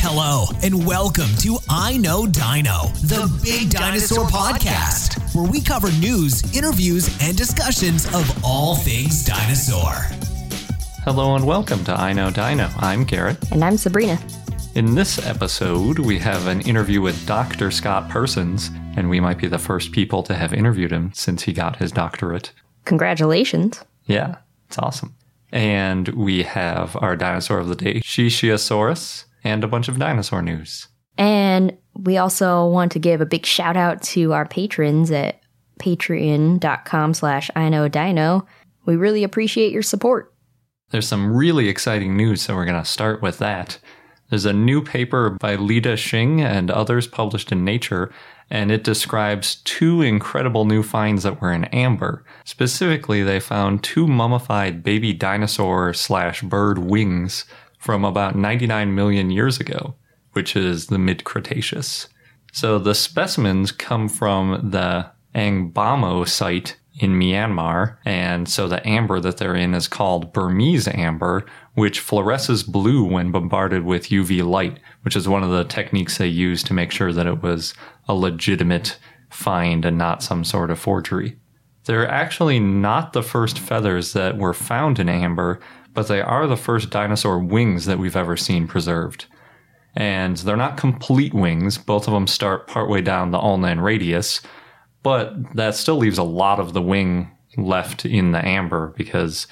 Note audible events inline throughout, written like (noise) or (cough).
Hello, and welcome to I Know Dino, the Big Dinosaur Podcast, where we cover news, interviews, and discussions of all things dinosaur. Hello and welcome to I Know Dino. I'm Garrett. And I'm Sabrina. In this episode, we have an interview with Dr. Scott Persons, and we might be the first people to have interviewed him since he got his doctorate. Congratulations. Yeah, it's awesome. And we have our dinosaur of the day, Xixiasaurus, and a bunch of dinosaur news. And we also want to give a big shout out to our patrons at patreon.com slash I know dino. We really appreciate your support. There's some really exciting news, so we're going to start with that. There's a new paper by Lida Xing and others published in Nature, and it describes two incredible new finds that were in amber. Specifically, they found two mummified baby dinosaur slash bird wings from about 99 million years ago, which is the mid Cretaceous. So the specimens come from the Angbamo site in Myanmar, and so the amber that they're in is called Burmese amber, which fluoresces blue when bombarded with UV light, which is one of the techniques they use to make sure that it was a legitimate find and not some sort of forgery. They're actually not the first feathers that were found in amber, but they are the first dinosaur wings that we've ever seen preserved. And they're not complete wings, both of them start partway down the ulna radius, but that still leaves a lot of the wing left in the amber because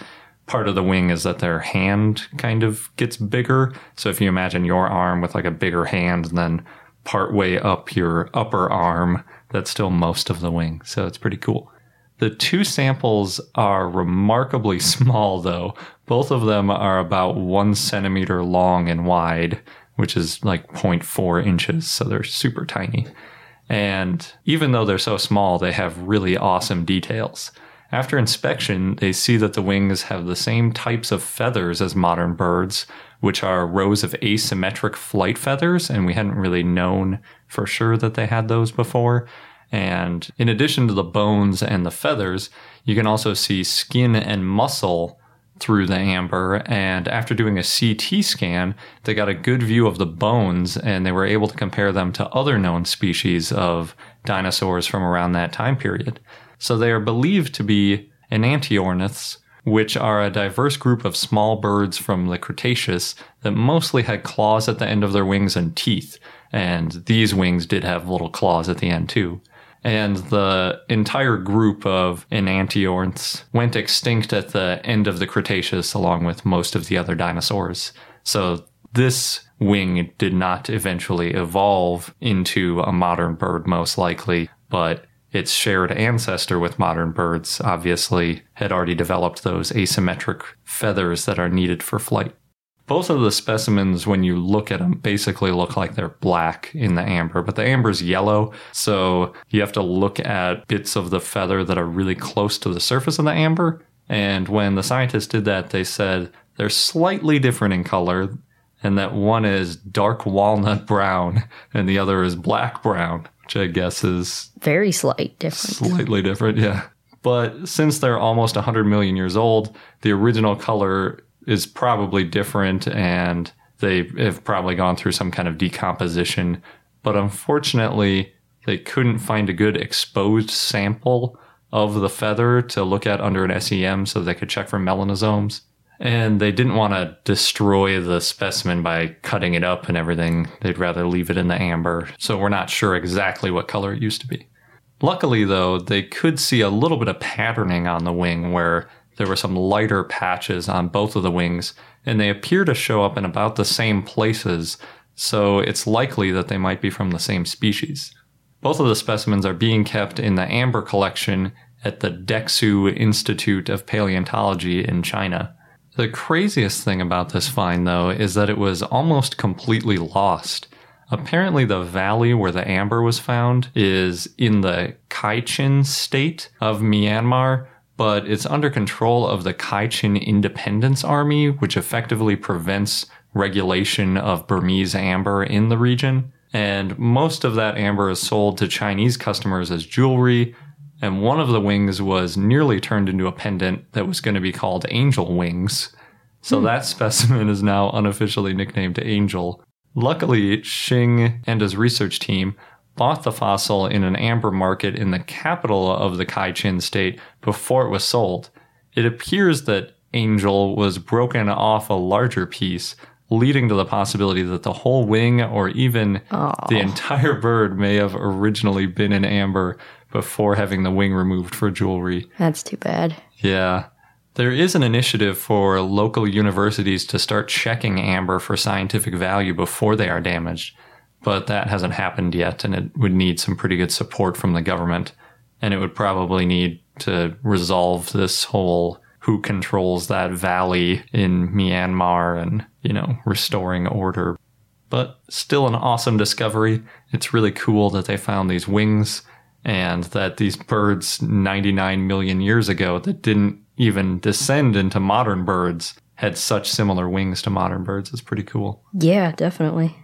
part of the wing is that their hand kind of gets bigger. So if you imagine your arm with like a bigger hand and then part way up your upper arm, that's still most of the wing. So it's pretty cool. The two samples are remarkably (laughs) small though. Both of them are about one centimeter long and wide, which is like 0.4 inches. So they're super tiny. And even though they're so small, they have really awesome details. After inspection, they see that the wings have the same types of feathers as modern birds, which are rows of asymmetric flight feathers, and we hadn't really known for sure that they had those before. And in addition to the bones and the feathers, you can also see skin and muscle through the amber. And after doing a CT scan, they got a good view of the bones and they were able to compare them to other known species of dinosaurs from around that time period. So they are believed to be enantiorniths, which are a diverse group of small birds from the Cretaceous that mostly had claws at the end of their wings and teeth. And these wings did have little claws at the end too and the entire group of enantiorniths went extinct at the end of the Cretaceous along with most of the other dinosaurs. So this wing did not eventually evolve into a modern bird, most likely, but its shared ancestor with modern birds obviously had already developed those asymmetric feathers that are needed for flight. Both of the specimens, when you look at them, basically look like they're black in the amber, but the amber's yellow. So you have to look at bits of the feather that are really close to the surface of the amber. And when the scientists did that, they said they're slightly different in color, and that one is dark walnut brown and the other is black brown, which I guess is very slight difference. Slightly different, yeah. But since they're almost 100 million years old, the original color is probably different and they have probably gone through some kind of decomposition. But unfortunately, they couldn't find a good exposed sample of the feather to look at under an SEM so they could check for melanosomes. And they didn't want to destroy the specimen by cutting it up and everything. They'd rather leave it in the amber. So we're not sure exactly what color it used to be. Luckily, though, they could see a little bit of patterning on the wing where there were some lighter patches on both of the wings, and they appear to show up in about the same places, so it's likely that they might be from the same species. Both of the specimens are being kept in the Amber collection at the Dexu Institute of Paleontology in China. The craziest thing about this find, though, is that it was almost completely lost. Apparently, the valley where the amber was found is in the Kachin state of Myanmar, but it's under control of the Kachin Independence Army, which effectively prevents regulation of Burmese amber in the region. And most of that amber is sold to Chinese customers as jewelry. And one of the wings was nearly turned into a pendant that was going to be called Angel Wings. So hmm. that (laughs) specimen is now unofficially nicknamed Angel. Luckily, Xing and his research team bought the fossil in an amber market in the capital of the Kachin state before it was sold. It appears that Angel was broken off a larger piece, leading to the possibility that the whole wing or even the oh. entire bird may have originally been in amber before having the wing removed for jewelry. That's too bad. Yeah. There is an initiative for local universities to start checking amber for scientific value before they are damaged, but that hasn't happened yet, and it would need some pretty good support from the government. And it would probably need to resolve this whole who controls that valley in Myanmar and, you know, restoring order. But still an awesome discovery. It's really cool that they found these wings and that these birds 99 million years ago that didn't even descend into modern birds had such similar wings to modern birds. It's pretty cool. Yeah, definitely.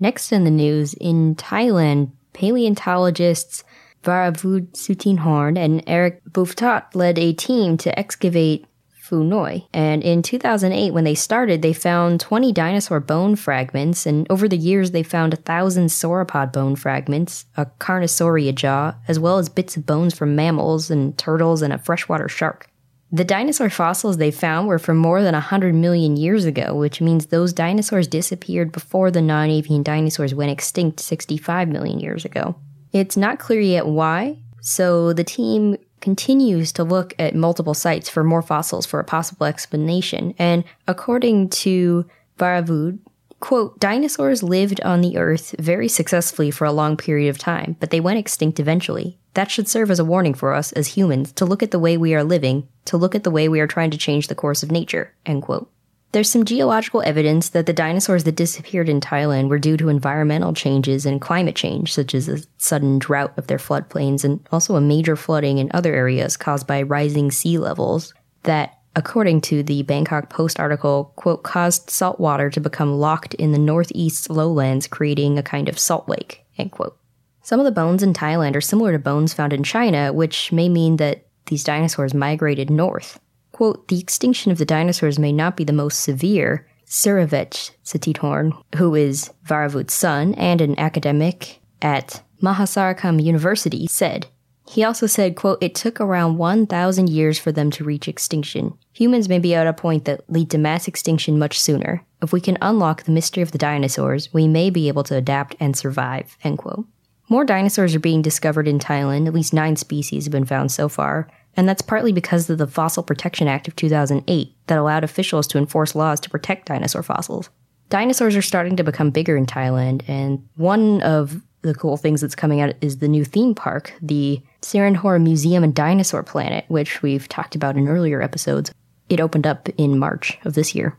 Next in the news, in Thailand, paleontologists Varavud Suteethorn and Eric Buffetaut led a team to excavate Phu Noi. And in 2008, when they started, they found 20 dinosaur bone fragments, and over the years, they found a thousand sauropod bone fragments, a carnosauria jaw, as well as bits of bones from mammals and turtles and a freshwater shark. The dinosaur fossils they found were from more than 100 million years ago, which means those dinosaurs disappeared before the non avian dinosaurs went extinct 65 million years ago. It's not clear yet why, so the team continues to look at multiple sites for more fossils for a possible explanation. And according to Varavud, quote, dinosaurs lived on the earth very successfully for a long period of time, but they went extinct eventually. That should serve as a warning for us as humans to look at the way we are living, to look at the way we are trying to change the course of nature, end quote. There's some geological evidence that the dinosaurs that disappeared in Thailand were due to environmental changes and climate change, such as a sudden drought of their floodplains and also a major flooding in other areas caused by rising sea levels that, according to the Bangkok Post article, quote, caused salt water to become locked in the northeast lowlands, creating a kind of salt lake, end quote. Some of the bones in Thailand are similar to bones found in China, which may mean that these dinosaurs migrated north. Quote, the extinction of the dinosaurs may not be the most severe. Siravet Suteethorn, who is Varavut's son and an academic at Mahasarakham University, said. He also said, quote, it took around 1,000 years for them to reach extinction. Humans may be at a point that lead to mass extinction much sooner. If we can unlock the mystery of the dinosaurs, we may be able to adapt and survive, end quote. More dinosaurs are being discovered in Thailand. At least nine species have been found so far and that's partly because of the Fossil Protection Act of 2008 that allowed officials to enforce laws to protect dinosaur fossils. Dinosaurs are starting to become bigger in Thailand, and one of the cool things that's coming out is the new theme park, the Sirindhorn Museum and Dinosaur Planet, which we've talked about in earlier episodes. It opened up in March of this year.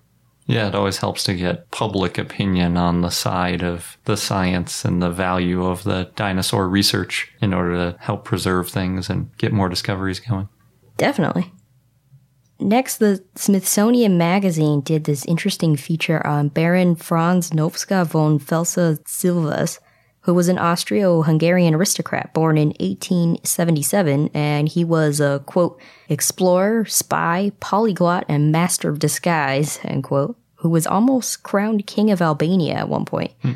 Yeah, it always helps to get public opinion on the side of the science and the value of the dinosaur research in order to help preserve things and get more discoveries going. Definitely. Next, the Smithsonian Magazine did this interesting feature on Baron Franz Nopcsa von Felsa Silvas, who was an Austro Hungarian aristocrat born in 1877, and he was a, quote, explorer, spy, polyglot, and master of disguise, end quote, who was almost crowned king of Albania at one point. Hmm.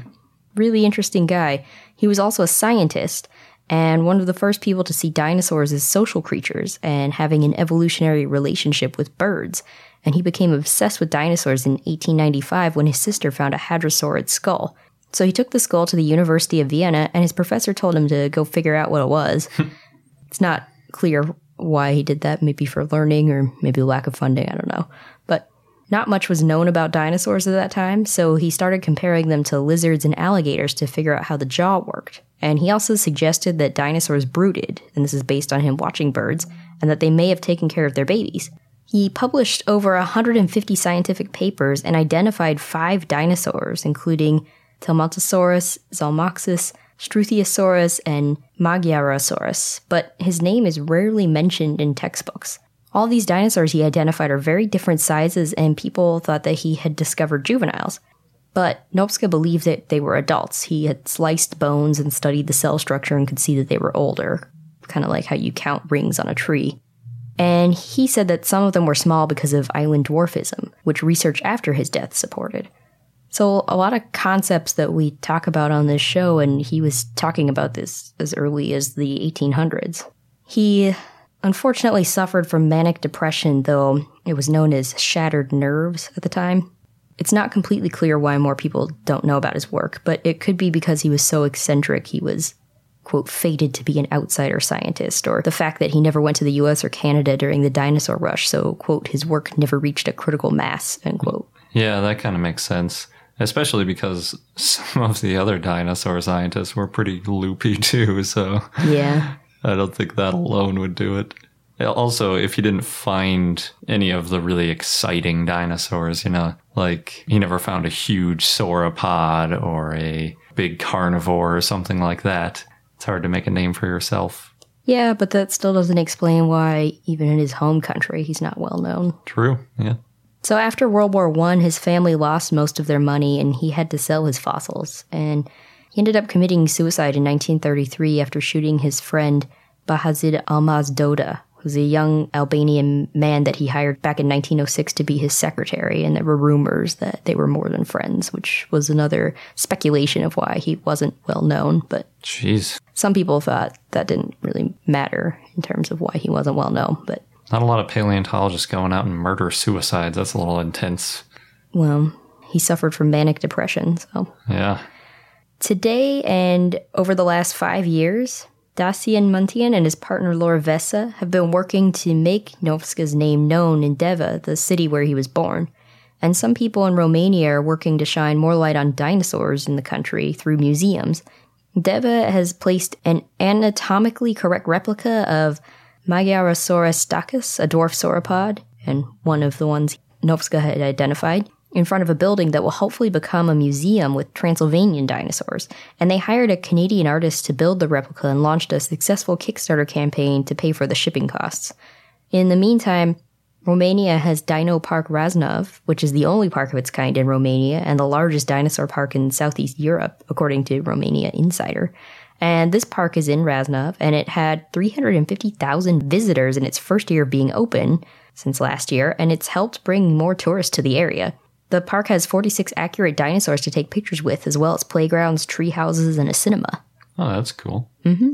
Really interesting guy. He was also a scientist, and one of the first people to see dinosaurs as social creatures and having an evolutionary relationship with birds. And he became obsessed with dinosaurs in 1895 when his sister found a hadrosaurid skull. So he took the skull to the University of Vienna, and his professor told him to go figure out what it was. (laughs) it's not clear why he did that, maybe for learning or maybe lack of funding, I don't know. But not much was known about dinosaurs at that time, so he started comparing them to lizards and alligators to figure out how the jaw worked. And he also suggested that dinosaurs brooded, and this is based on him watching birds, and that they may have taken care of their babies. He published over 150 scientific papers and identified five dinosaurs, including Telmatosaurus, Zalmoxis, Struthiosaurus, and Magyarosaurus, but his name is rarely mentioned in textbooks. All these dinosaurs he identified are very different sizes, and people thought that he had discovered juveniles. But Nopcsa believed that they were adults. He had sliced bones and studied the cell structure and could see that they were older, kind of like how you count rings on a tree. And he said that some of them were small because of island dwarfism, which research after his death supported. So, a lot of concepts that we talk about on this show, and he was talking about this as early as the 1800s. He unfortunately suffered from manic depression, though it was known as shattered nerves at the time. It's not completely clear why more people don't know about his work, but it could be because he was so eccentric he was, quote, fated to be an outsider scientist, or the fact that he never went to the US or Canada during the dinosaur rush, so, quote, his work never reached a critical mass, end quote. Yeah, that kind of makes sense. Especially because some of the other dinosaur scientists were pretty loopy (laughs) too, so Yeah. I don't think that alone would do it. Also, if you didn't find any of the really exciting dinosaurs, you know, like he never found a huge sauropod or a big carnivore or something like that, it's hard to make a name for yourself. Yeah, but that still doesn't explain why, even in his home country, he's not well known. True, yeah. So after World War One, his family lost most of their money and he had to sell his fossils. And he ended up committing suicide in 1933 after shooting his friend Bajazid Elmaz Doda, who's a young Albanian man that he hired back in 1906 to be his secretary. And there were rumors that they were more than friends, which was another speculation of why he wasn't well known. But Jeez. some people thought that didn't really matter in terms of why he wasn't well known. But Not a lot of paleontologists going out and murder suicides. That's a little intense. well, he suffered from manic depression, so. Yeah. Today and over the last five years, Dacian Muntian and his partner Laura Vessa have been working to make Nopcsa's name known in Deva, the city where he was born. And some people in Romania are working to shine more light on dinosaurs in the country through museums. Deva has placed an anatomically correct replica of Magyarosaurus stachys, a dwarf sauropod, and one of the ones Nopcsa had identified, in front of a building that will hopefully become a museum with Transylvanian dinosaurs. And they hired a Canadian artist to build the replica and launched a successful Kickstarter campaign to pay for the shipping costs. In the meantime, Romania has Dino Park Râșnov, which is the only park of its kind in Romania and the largest dinosaur park in Southeast Europe, according to Romania Insider. And this park is in Râșnov, and it had 350,000 visitors in its first year of being open since last year, and it's helped bring more tourists to the area. The park has 46 accurate dinosaurs to take pictures with, as well as playgrounds, tree houses, and a cinema. Oh, that's cool. Mm-hmm.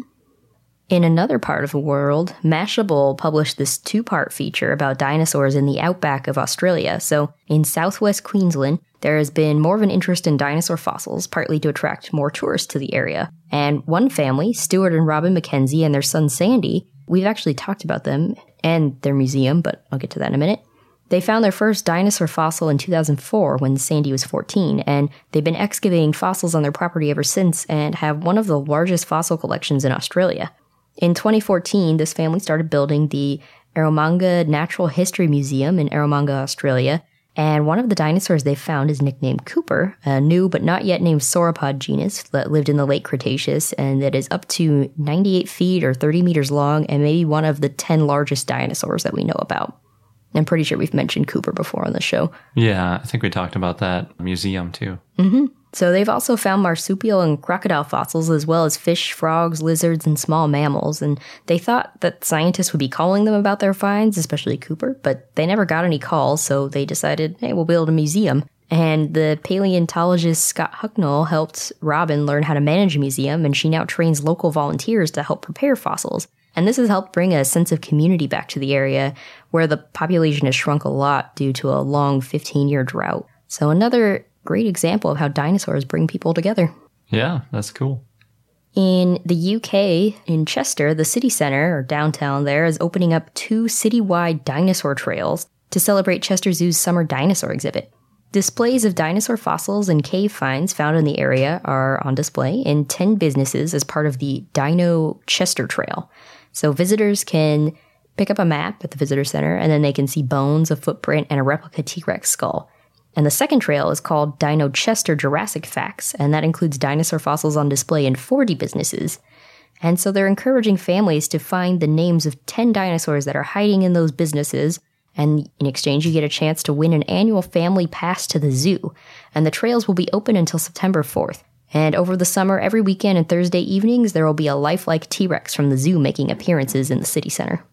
In another part of the world, Mashable published this two part feature about dinosaurs in the outback of Australia. So, in southwest Queensland, there has been more of an interest in dinosaur fossils, partly to attract more tourists to the area. And one family, Stuart and Robin McKenzie and their son Sandy, we've actually talked about them and their museum, but I'll get to that in a minute. They found their first dinosaur fossil in 2004 when Sandy was 14, and they've been excavating fossils on their property ever since and have one of the largest fossil collections in Australia. In 2014, this family started building the Eromanga Natural History Museum in Eromanga, Australia, and one of the dinosaurs they found is nicknamed Cooper, a new but not yet named sauropod genus that lived in the late Cretaceous and that is up to 98 feet or 30 meters long and maybe one of the 10 largest dinosaurs that we know about. I'm pretty sure we've mentioned Cooper before on the show. Yeah, I think we talked about that museum too. Mm-hmm. So they've also found marsupial and crocodile fossils as well as fish, frogs, lizards, and small mammals. And they thought that scientists would be calling them about their finds, especially Cooper, but they never got any calls, so they decided, hey, we'll build a museum. And the paleontologist Scott Hocknull helped Robin learn how to manage a museum, and she now trains local volunteers to help prepare fossils. And this has helped bring a sense of community back to the area, where the population has shrunk a lot due to a long 15 year drought. So, another great example of how dinosaurs bring people together. Yeah, that's cool. In the UK, in Chester, the city centre or downtown there is opening up two citywide dinosaur trails to celebrate Chester Zoo's summer dinosaur exhibit. Displays of dinosaur fossils and cave finds found in the area are on display in 10 businesses as part of the Dino Chester Trail. So visitors can pick up a map at the visitor center and then they can see bones, a footprint, and a replica T Rex skull. And the second trail is called Dino Chester Jurassic Facts, and that includes dinosaur fossils on display in 40 businesses. And so they're encouraging families to find the names of 10 dinosaurs that are hiding in those businesses and in exchange, you get a chance to win an annual family pass to the zoo. And the trails will be open until September 4th. And over the summer, every weekend and Thursday evenings, there will be a lifelike T Rex from the zoo making appearances in the city center.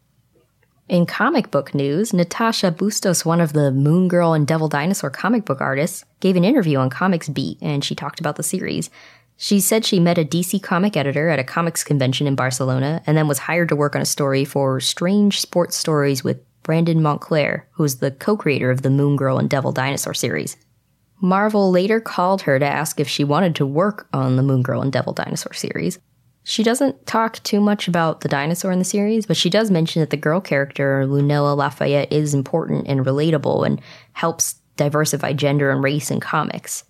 In comic book news, Natasha Bustos, one of the Moon Girl and Devil Dinosaur comic book artists, gave an interview on Comics Beat and she talked about the series. She said she met a DC comic editor at a comics convention in Barcelona and then was hired to work on a story for Strange Sports Stories with Brandon Montclare, who's the co creator of the Moon Girl and Devil Dinosaur series. Marvel later called her to ask if she wanted to work on the Moon Girl and Devil Dinosaur series. She doesn't talk too much about the dinosaur in the series, but she does mention that the girl character, Lunella Lafayette, is important and relatable and helps diversify gender and race in comics.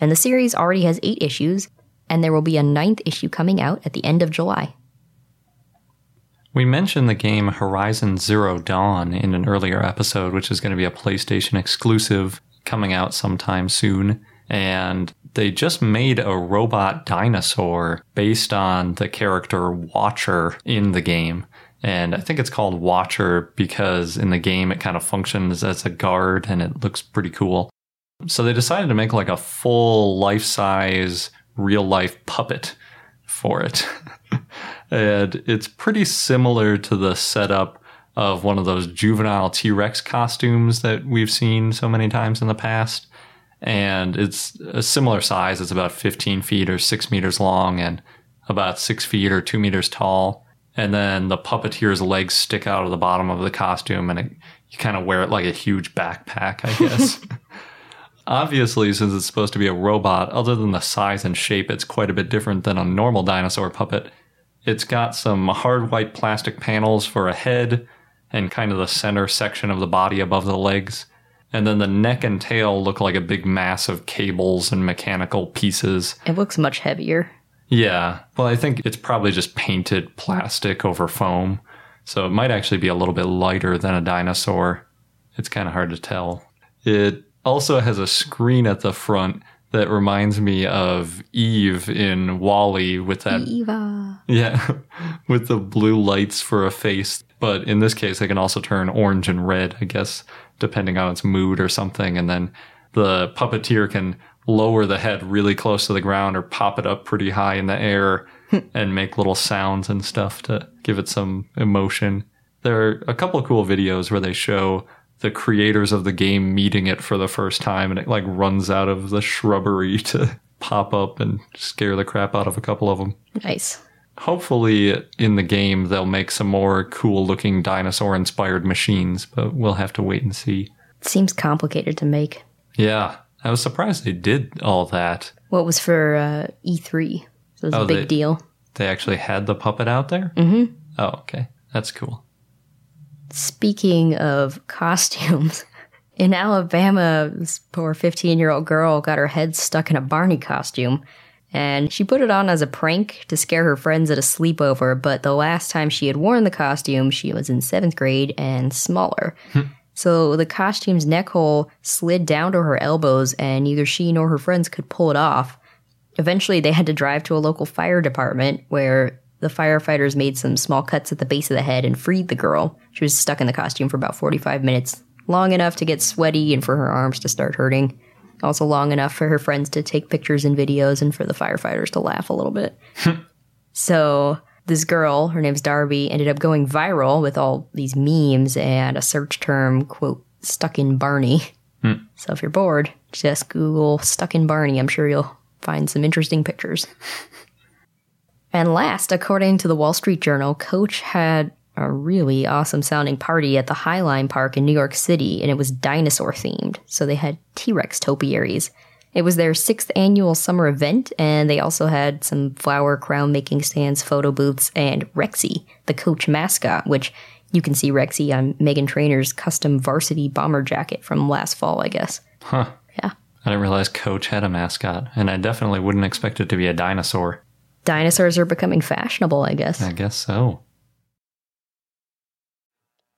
And the series already has eight issues, and there will be a ninth issue coming out at the end of July. We mentioned the game Horizon Zero Dawn in an earlier episode, which is going to be a PlayStation exclusive coming out sometime soon. And they just made a robot dinosaur based on the character Watcher in the game. And I think it's called Watcher because in the game it kind of functions as a guard and it looks pretty cool. So they decided to make like a full life size, real life puppet for it. (laughs) and it's pretty similar to the setup of one of those juvenile T Rex costumes that we've seen so many times in the past. And it's a similar size. It's about 15 feet or six meters long and about six feet or two meters tall. And then the puppeteer's legs stick out of the bottom of the costume and it, you kind of wear it like a huge backpack, I guess. (laughs) Obviously, since it's supposed to be a robot, other than the size and shape, it's quite a bit different than a normal dinosaur puppet. It's got some hard white plastic panels for a head and kind of the center section of the body above the legs. And then the neck and tail look like a big mass of cables and mechanical pieces. It looks much heavier. Yeah. Well, I think it's probably just painted plastic over foam. So it might actually be a little bit lighter than a dinosaur. It's kind of hard to tell. It also has a screen at the front that reminds me of Eve in WALL-E with that Eva. yeah, (laughs) with the blue lights for a face. But in this case, they can also turn orange and red, I guess, depending on its mood or something. And then the puppeteer can lower the head really close to the ground or pop it up pretty high in the air hmm. and make little sounds and stuff to give it some emotion. There are a couple of cool videos where they show the creators of the game meeting it for the first time and it like runs out of the shrubbery (laughs) to pop up and scare the crap out of a couple of them. Nice. Hopefully in the game they'll make some more cool looking dinosaur inspired machines, but we'll have to wait and see. It seems complicated to make. Yeah, I was surprised they did all that. What was for uh, E3? So it was Oh, a big they- deal. They actually had the puppet out there? Mm-hmm. Oh, okay. That's cool. Speaking of costumes, (laughs) in Alabama, this poor 15 year old girl got her head stuck in a Barney costume. And she put it on as a prank to scare her friends at a sleepover, but the last time she had worn the costume, she was in seventh grade and smaller. Hmm. so the costume's neck hole slid down to her elbows, and neither she nor her friends could pull it off. Eventually, they had to drive to a local fire department where the firefighters made some small cuts at the base of the head and freed the girl. She was stuck in the costume for about 45 minutes, long enough to get sweaty and for her arms to start hurting. Also, long enough for her friends to take pictures and videos and for the firefighters to laugh a little bit. (laughs) so, this girl, her name's Darby, ended up going viral with all these memes and a search term, quote, stuck in Barney. Hmm. So, if you're bored, just Google stuck in Barney. I'm sure you'll find some interesting pictures. (laughs) And last, according to the Wall Street Journal, Coach had a really awesome sounding party at the Highline Park in New York City, and it was dinosaur themed. So they had T Rex topiaries. It was their sixth annual summer event, and they also had some flower crown making stands, photo booths, and Rexy, the coach mascot, which you can see Rexy on Meghan Trainor's custom varsity bomber jacket from last fall, I guess. Huh. Yeah. I didn't realize Coach had a mascot, and I definitely wouldn't expect it to be a dinosaur. Dinosaurs are becoming fashionable, I guess. I guess so.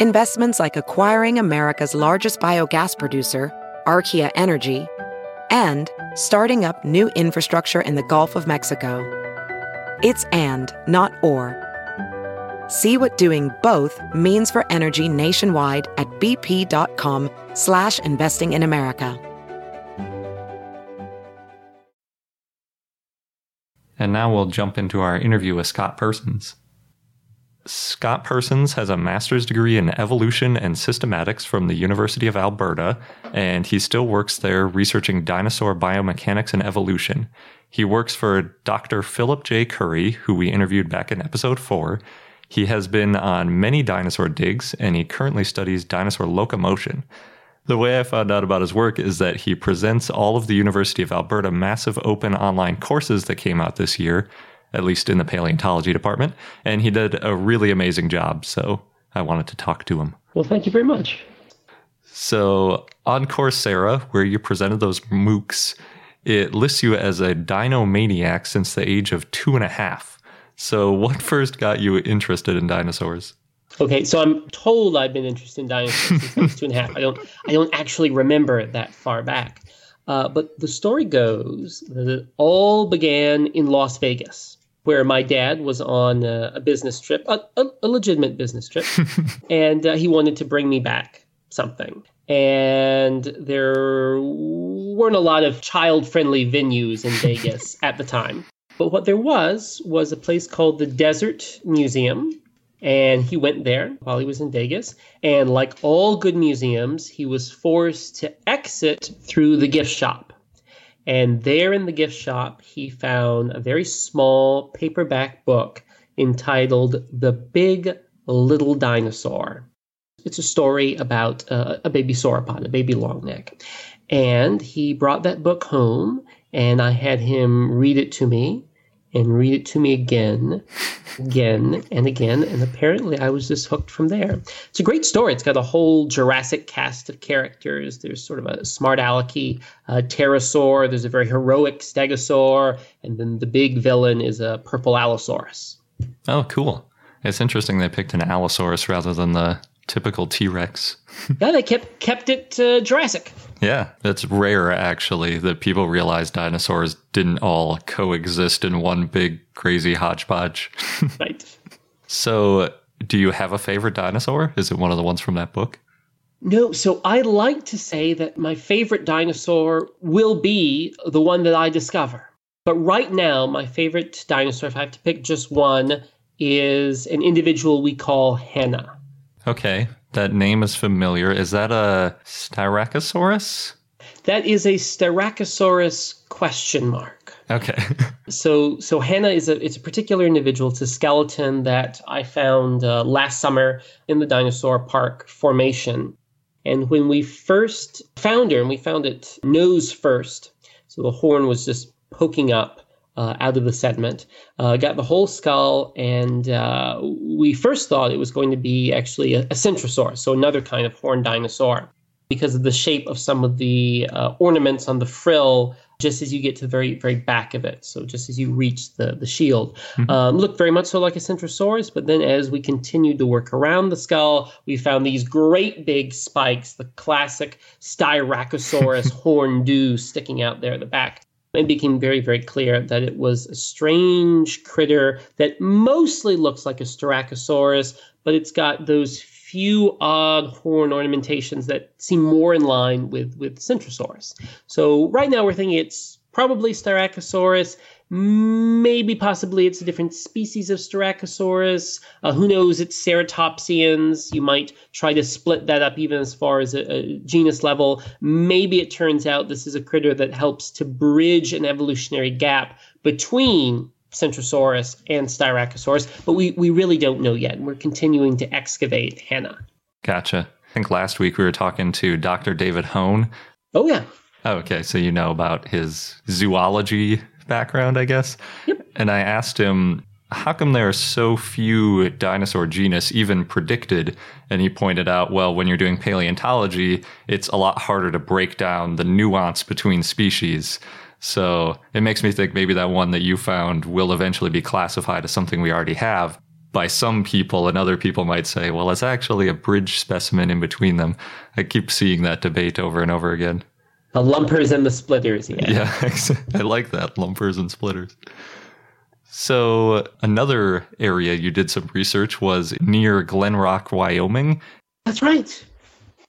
Investments like acquiring America's largest biogas producer, Archaea Energy, and starting up new infrastructure in the Gulf of Mexico. It's and, not or. See what doing both means for energy nationwide at bp.com slash investing in America. And now we'll jump into our interview with Scott Persons. Scott Persons has a master's degree in evolution and systematics from the University of Alberta, and he still works there researching dinosaur biomechanics and evolution. He works for Dr. Philip J. Currie, who we interviewed back in episode 4. He has been on many dinosaur digs, and he currently studies dinosaur locomotion. The way I found out about his work is that he presents all of the University of Alberta massive open online courses that came out this year, at least in the paleontology department, and he did a really amazing job, so I wanted to talk to him. Well, thank you very much. So on Coursera, where you presented those MOOCs, it lists you as a dino maniac since the age of two and a half. So what first got you interested in dinosaurs? Okay, so I'm told I've been interested in dinosaurs since I was two and a half. I don't, I don't actually remember it that far back. Uh, but the story goes that it all began in Las Vegas, where my dad was on a, a business trip, a, a, a legitimate business trip, (laughs) and uh, he wanted to bring me back something. And there weren't a lot of child-friendly venues in Vegas (laughs) at the time. But what there was was a place called the Desert Museum, and he went there while he was in Vegas. And like all good museums, he was forced to exit through the gift shop. And there in the gift shop, he found a very small paperback book entitled The Big Little Dinosaur. It's a story about uh, a baby sauropod, a baby longneck. And he brought that book home, and I had him read it to me and read it to me again, again, and again. And apparently, I was just hooked from there. It's a great story. It's got a whole Jurassic cast of characters. There's sort of a smart alecky uh, pterosaur. There's a very heroic stegosaur, and then the big villain is a purple allosaurus. Oh, cool. It's interesting they picked an Allosaurus rather than the typical T Rex. yeah, they kept kept it uh, Jurassic. Yeah, that's rare actually that people realize dinosaurs didn't all coexist in one big crazy hodgepodge. (laughs) right. So Do you have a favorite dinosaur? Is it one of the ones from that book? No, so I like to say that my favorite dinosaur will be the one that I discover. But right now, my favorite dinosaur, if I have to pick just one, is an individual we call Hannah. Okay, that name is familiar. Is that a Styracosaurus? That is a Styracosaurus question mark. Okay. (laughs) so so Hannah is a it's a particular individual. It's a skeleton that I found uh, last summer in the dinosaur park formation. And when we first found her, and we found it nose first, so the horn was just poking up uh, out of the sediment, uh, got the whole skull, and uh, we first thought it was going to be actually a, a centrosaurus, so another kind of horned dinosaur, because of the shape of some of the uh, ornaments on the frill. Just as you get to the very, very back of it, so just as you reach the the shield, mm-hmm. um, looked very much so like a centrosaurus. But then, as we continued to work around the skull, we found these great big spikes, the classic Styracosaurus (laughs) horn dew sticking out there at the back it became very, very clear that it was a strange critter that mostly looks like a Styracosaurus, but it's got those few odd horn ornamentations that seem more in line with, with Centrosaurus. So right now we're thinking it's probably Styracosaurus. Maybe possibly it's a different species of Styracosaurus. Uh, who knows? It's ceratopsians. You might try to split that up even as far as a, a, genus level. Maybe it turns out this is a critter that helps to bridge an evolutionary gap between Centrosaurus and Styracosaurus, but we, we really don't know yet. We're continuing to excavate Hannah. Gotcha. I think last week we were talking to Dr. David Hone. Oh, yeah. Okay, so you know about his zoology background, I guess. Yep. And I asked him, how come there are so few dinosaur genus even predicted? And he pointed out, well, when you're doing paleontology, it's a lot harder to break down the nuance between species. So it makes me think maybe that one that you found will eventually be classified as something we already have by some people, and other people might say, well, it's actually a bridge specimen in between them. I keep seeing that debate over and over again. The lumpers and the splitters. Yeah. yeah, (laughs) I like that. Lumpers and splitters. So, another area you did some research was near Glen Rock, Wyoming. That's right.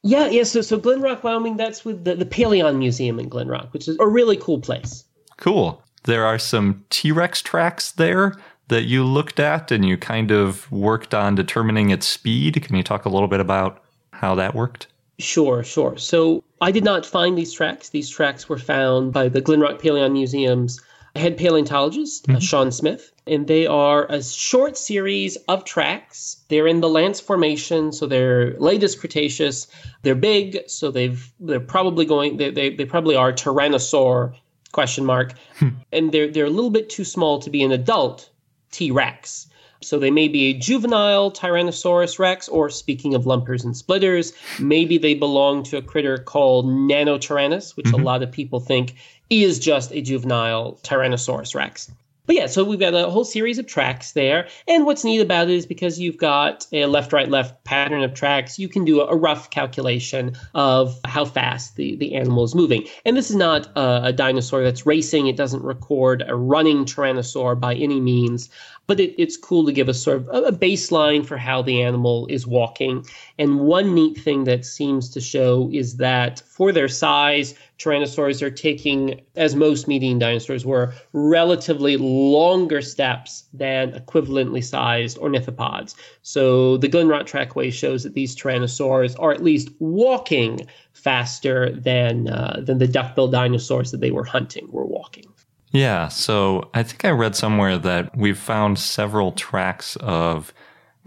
Yeah, yeah. So, so Glen Rock, Wyoming, that's with the, the Paleon Museum in Glen Rock, which is a really cool place. Cool. There are some T Rex tracks there that you looked at and you kind of worked on determining its speed. Can you talk a little bit about how that worked? Sure, sure. So I did not find these tracks. These tracks were found by the Glen Rock Paleon Museum's head paleontologist, mm-hmm. uh, Sean Smith, and they are a short series of tracks. They're in the Lance Formation, so they're latest Cretaceous. They're big, so they've they're probably going they they, they probably are Tyrannosaur question mark, hmm. and they're they're a little bit too small to be an adult T Rex. So they may be a juvenile Tyrannosaurus rex, or speaking of lumpers and splitters, maybe they belong to a critter called Nanotyrannus, which mm-hmm. a lot of people think is just a juvenile Tyrannosaurus rex. But yeah, so we've got a whole series of tracks there. And what's neat about it is because you've got a left, right, left pattern of tracks, you can do a, rough calculation of how fast the, the animal is moving. And this is not a, a dinosaur that's racing. It doesn't record a running tyrannosaur by any means but it, it's cool to give us sort of a baseline for how the animal is walking. And one neat thing that seems to show is that for their size, tyrannosaurs are taking, as most median dinosaurs were, relatively longer steps than equivalently sized ornithopods. So the Glen Rock Trackway shows that these tyrannosaurs are at least walking faster than uh, than the duck-billed dinosaurs that they were hunting were walking. Yeah, so I think I read somewhere that we've found several tracks of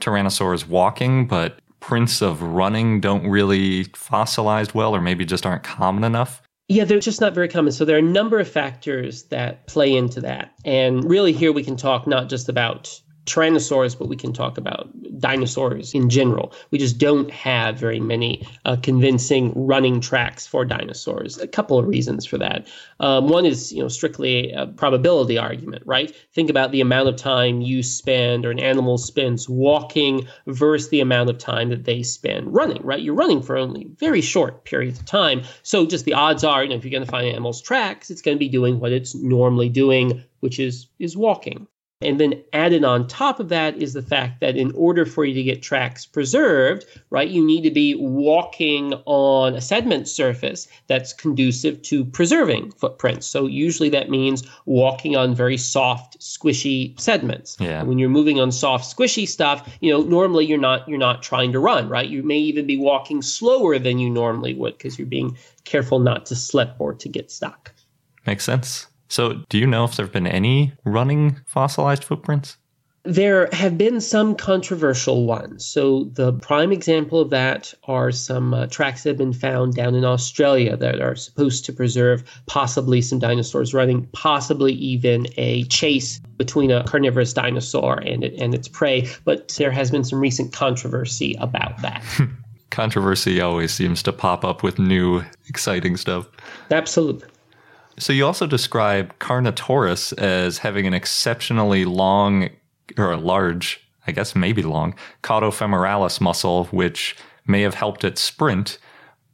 tyrannosaurs walking, but prints of running don't really fossilize well, or maybe just aren't common enough. Yeah, they're just not very common. So there are a number of factors that play into that. And really, here we can talk not just about Tyrannosaurs, but we can talk about dinosaurs in general. We just don't have very many uh, convincing running tracks for dinosaurs. A couple of reasons for that. Um, one is, you know, strictly a probability argument, right? Think about the amount of time you spend or an animal spends walking versus the amount of time that they spend running, right? You're running for only very short periods of time. So just the odds are, you know, if you're going to find an animal's tracks, it's going to be doing what it's normally doing, which is is walking. And then added on top of that is the fact that in order for you to get tracks preserved, right, you need to be walking on a sediment surface that's conducive to preserving footprints. So usually that means walking on very soft, squishy sediments. Yeah. And when you're moving on soft, squishy stuff, you know, normally you're not you're not trying to run, right? You may even be walking slower than you normally would because you're being careful not to slip or to get stuck. Makes sense. So, do you know if there have been any running fossilized footprints? There have been some controversial ones. So, the prime example of that are some uh, tracks that have been found down in Australia that are supposed to preserve possibly some dinosaurs running, possibly even a chase between a carnivorous dinosaur and, it, and its prey. But there has been some recent controversy about that. (laughs) Controversy always seems to pop up with new, exciting stuff. Absolutely. So you also describe Carnotaurus as having an exceptionally long or a large, I guess maybe long, caudofemoralis muscle, which may have helped it sprint,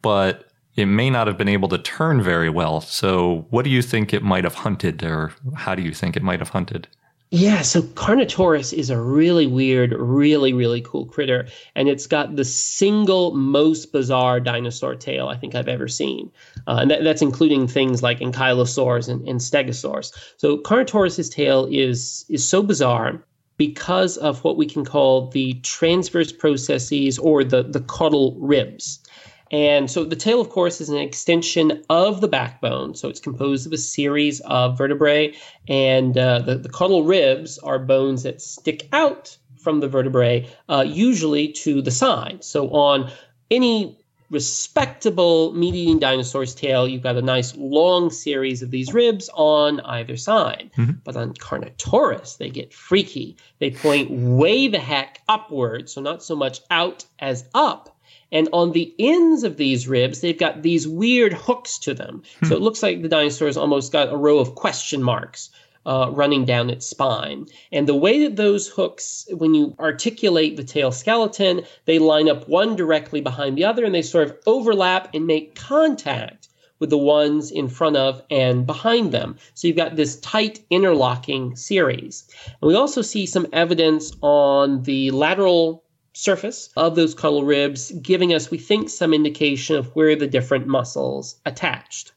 but it may not have been able to turn very well. So what do you think it might have hunted, or how do you think it might have hunted? Yeah, so Carnotaurus is a really weird, really, really cool critter. And it's got the single most bizarre dinosaur tail I think I've ever seen. Uh, and that, that's including things like ankylosaurs and, and stegosaurs. So Carnotaurus's tail is, is so bizarre because of what we can call the transverse processes or the, the caudal ribs. And so the tail, of course, is an extension of the backbone. So it's composed of a series of vertebrae, and uh, the, the caudal ribs are bones that stick out from the vertebrae, uh, usually to the side. So on any respectable meat eating dinosaur's tail, you've got a nice long series of these ribs on either side. Mm-hmm. But on Carnotaurus, they get freaky. They point way the heck upward, so not so much out as up. And on the ends of these ribs, they've got these weird hooks to them. Hmm. So it looks like the dinosaur's almost got a row of question marks uh, running down its spine. And the way that those hooks, when you articulate the tail skeleton, they line up one directly behind the other and they sort of overlap and make contact with the ones in front of and behind them. So you've got this tight interlocking series. And we also see some evidence on the lateral surface of those caudal ribs, giving us, we think, some indication of where the different muscles attached.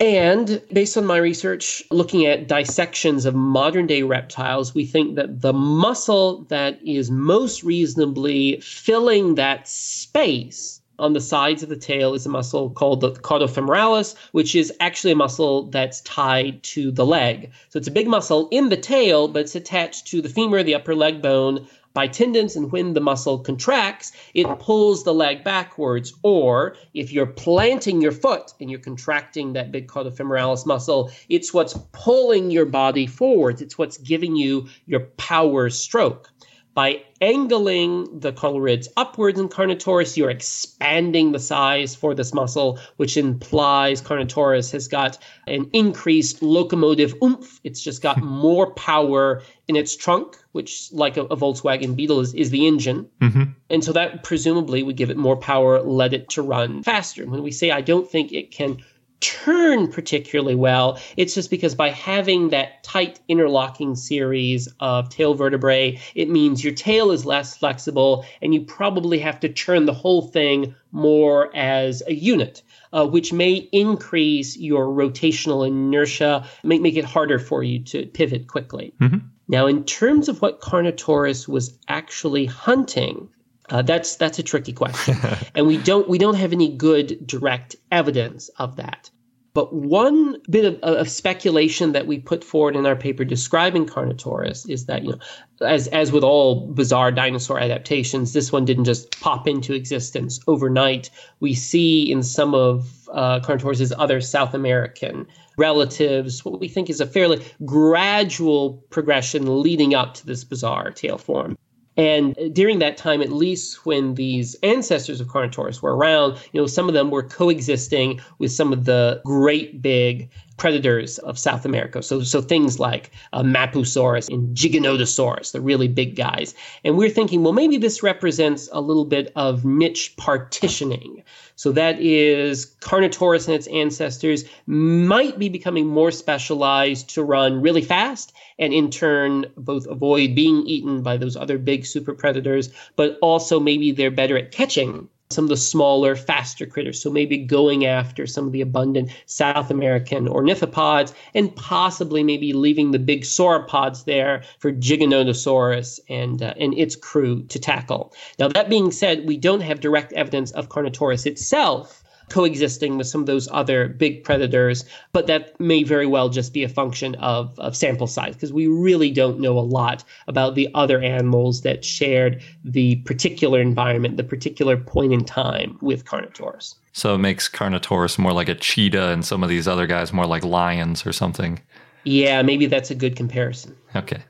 And based on my research, looking at dissections of modern day reptiles, we think that the muscle that is most reasonably filling that space on the sides of the tail is a muscle called the caudofemoralis, which is actually a muscle that's tied to the leg. So it's a big muscle in the tail, but it's attached to the femur, the upper leg bone, by tendons, and when the muscle contracts, it pulls the leg backwards. Or if you're planting your foot and you're contracting that big caudofemoralis muscle, it's what's pulling your body forwards. It's what's giving you your power stroke. By angling the ribs upwards in Carnotaurus, you're expanding the size for this muscle, which implies Carnotaurus has got an increased locomotive oomph. It's just got (laughs) more power in its trunk, which, like a, a Volkswagen Beetle, is, is the engine. Mm-hmm. And so that presumably would give it more power, let it to run faster. When we say, I don't think it can turn particularly well. It's just because by having that tight interlocking series of tail vertebrae, it means your tail is less flexible and you probably have to turn the whole thing more as a unit. Uh, which may increase your rotational inertia, make, make it harder for you to pivot quickly. Mm-hmm. Now, in terms of what Carnotaurus was actually hunting, uh, that's that's a tricky question, (laughs) and we don't we don't have any good direct evidence of that. But one bit of, of, speculation that we put forward in our paper describing Carnotaurus is that, you know, as, as with all bizarre dinosaur adaptations, this one didn't just pop into existence overnight. We see in some of uh, Carnotaurus's other South American relatives what we think is a fairly gradual progression leading up to this bizarre tail form. And during that time, at least when these ancestors of Carnotaurus were around, you know, some of them were coexisting with some of the great big predators of South America. So, so things like uh, Mapusaurus and Giganotosaurus, the really big guys. And we're thinking, well, maybe this represents a little bit of niche partitioning. So that is Carnotaurus and its ancestors might be becoming more specialized to run really fast and in turn both avoid being eaten by those other big super predators, but also maybe they're better at catching some of the smaller, faster critters. So maybe going after some of the abundant South American ornithopods and possibly maybe leaving the big sauropods there for Giganotosaurus and, uh, and its crew to tackle. Now, that being said, we don't have direct evidence of Carnotaurus itself coexisting with some of those other big predators, but that may very well just be a function of, of sample size because we really don't know a lot about the other animals that shared the particular environment, the particular point in time with Carnotaurus. So it makes Carnotaurus more like a cheetah and some of these other guys more like lions or something. Yeah, maybe that's a good comparison. Okay.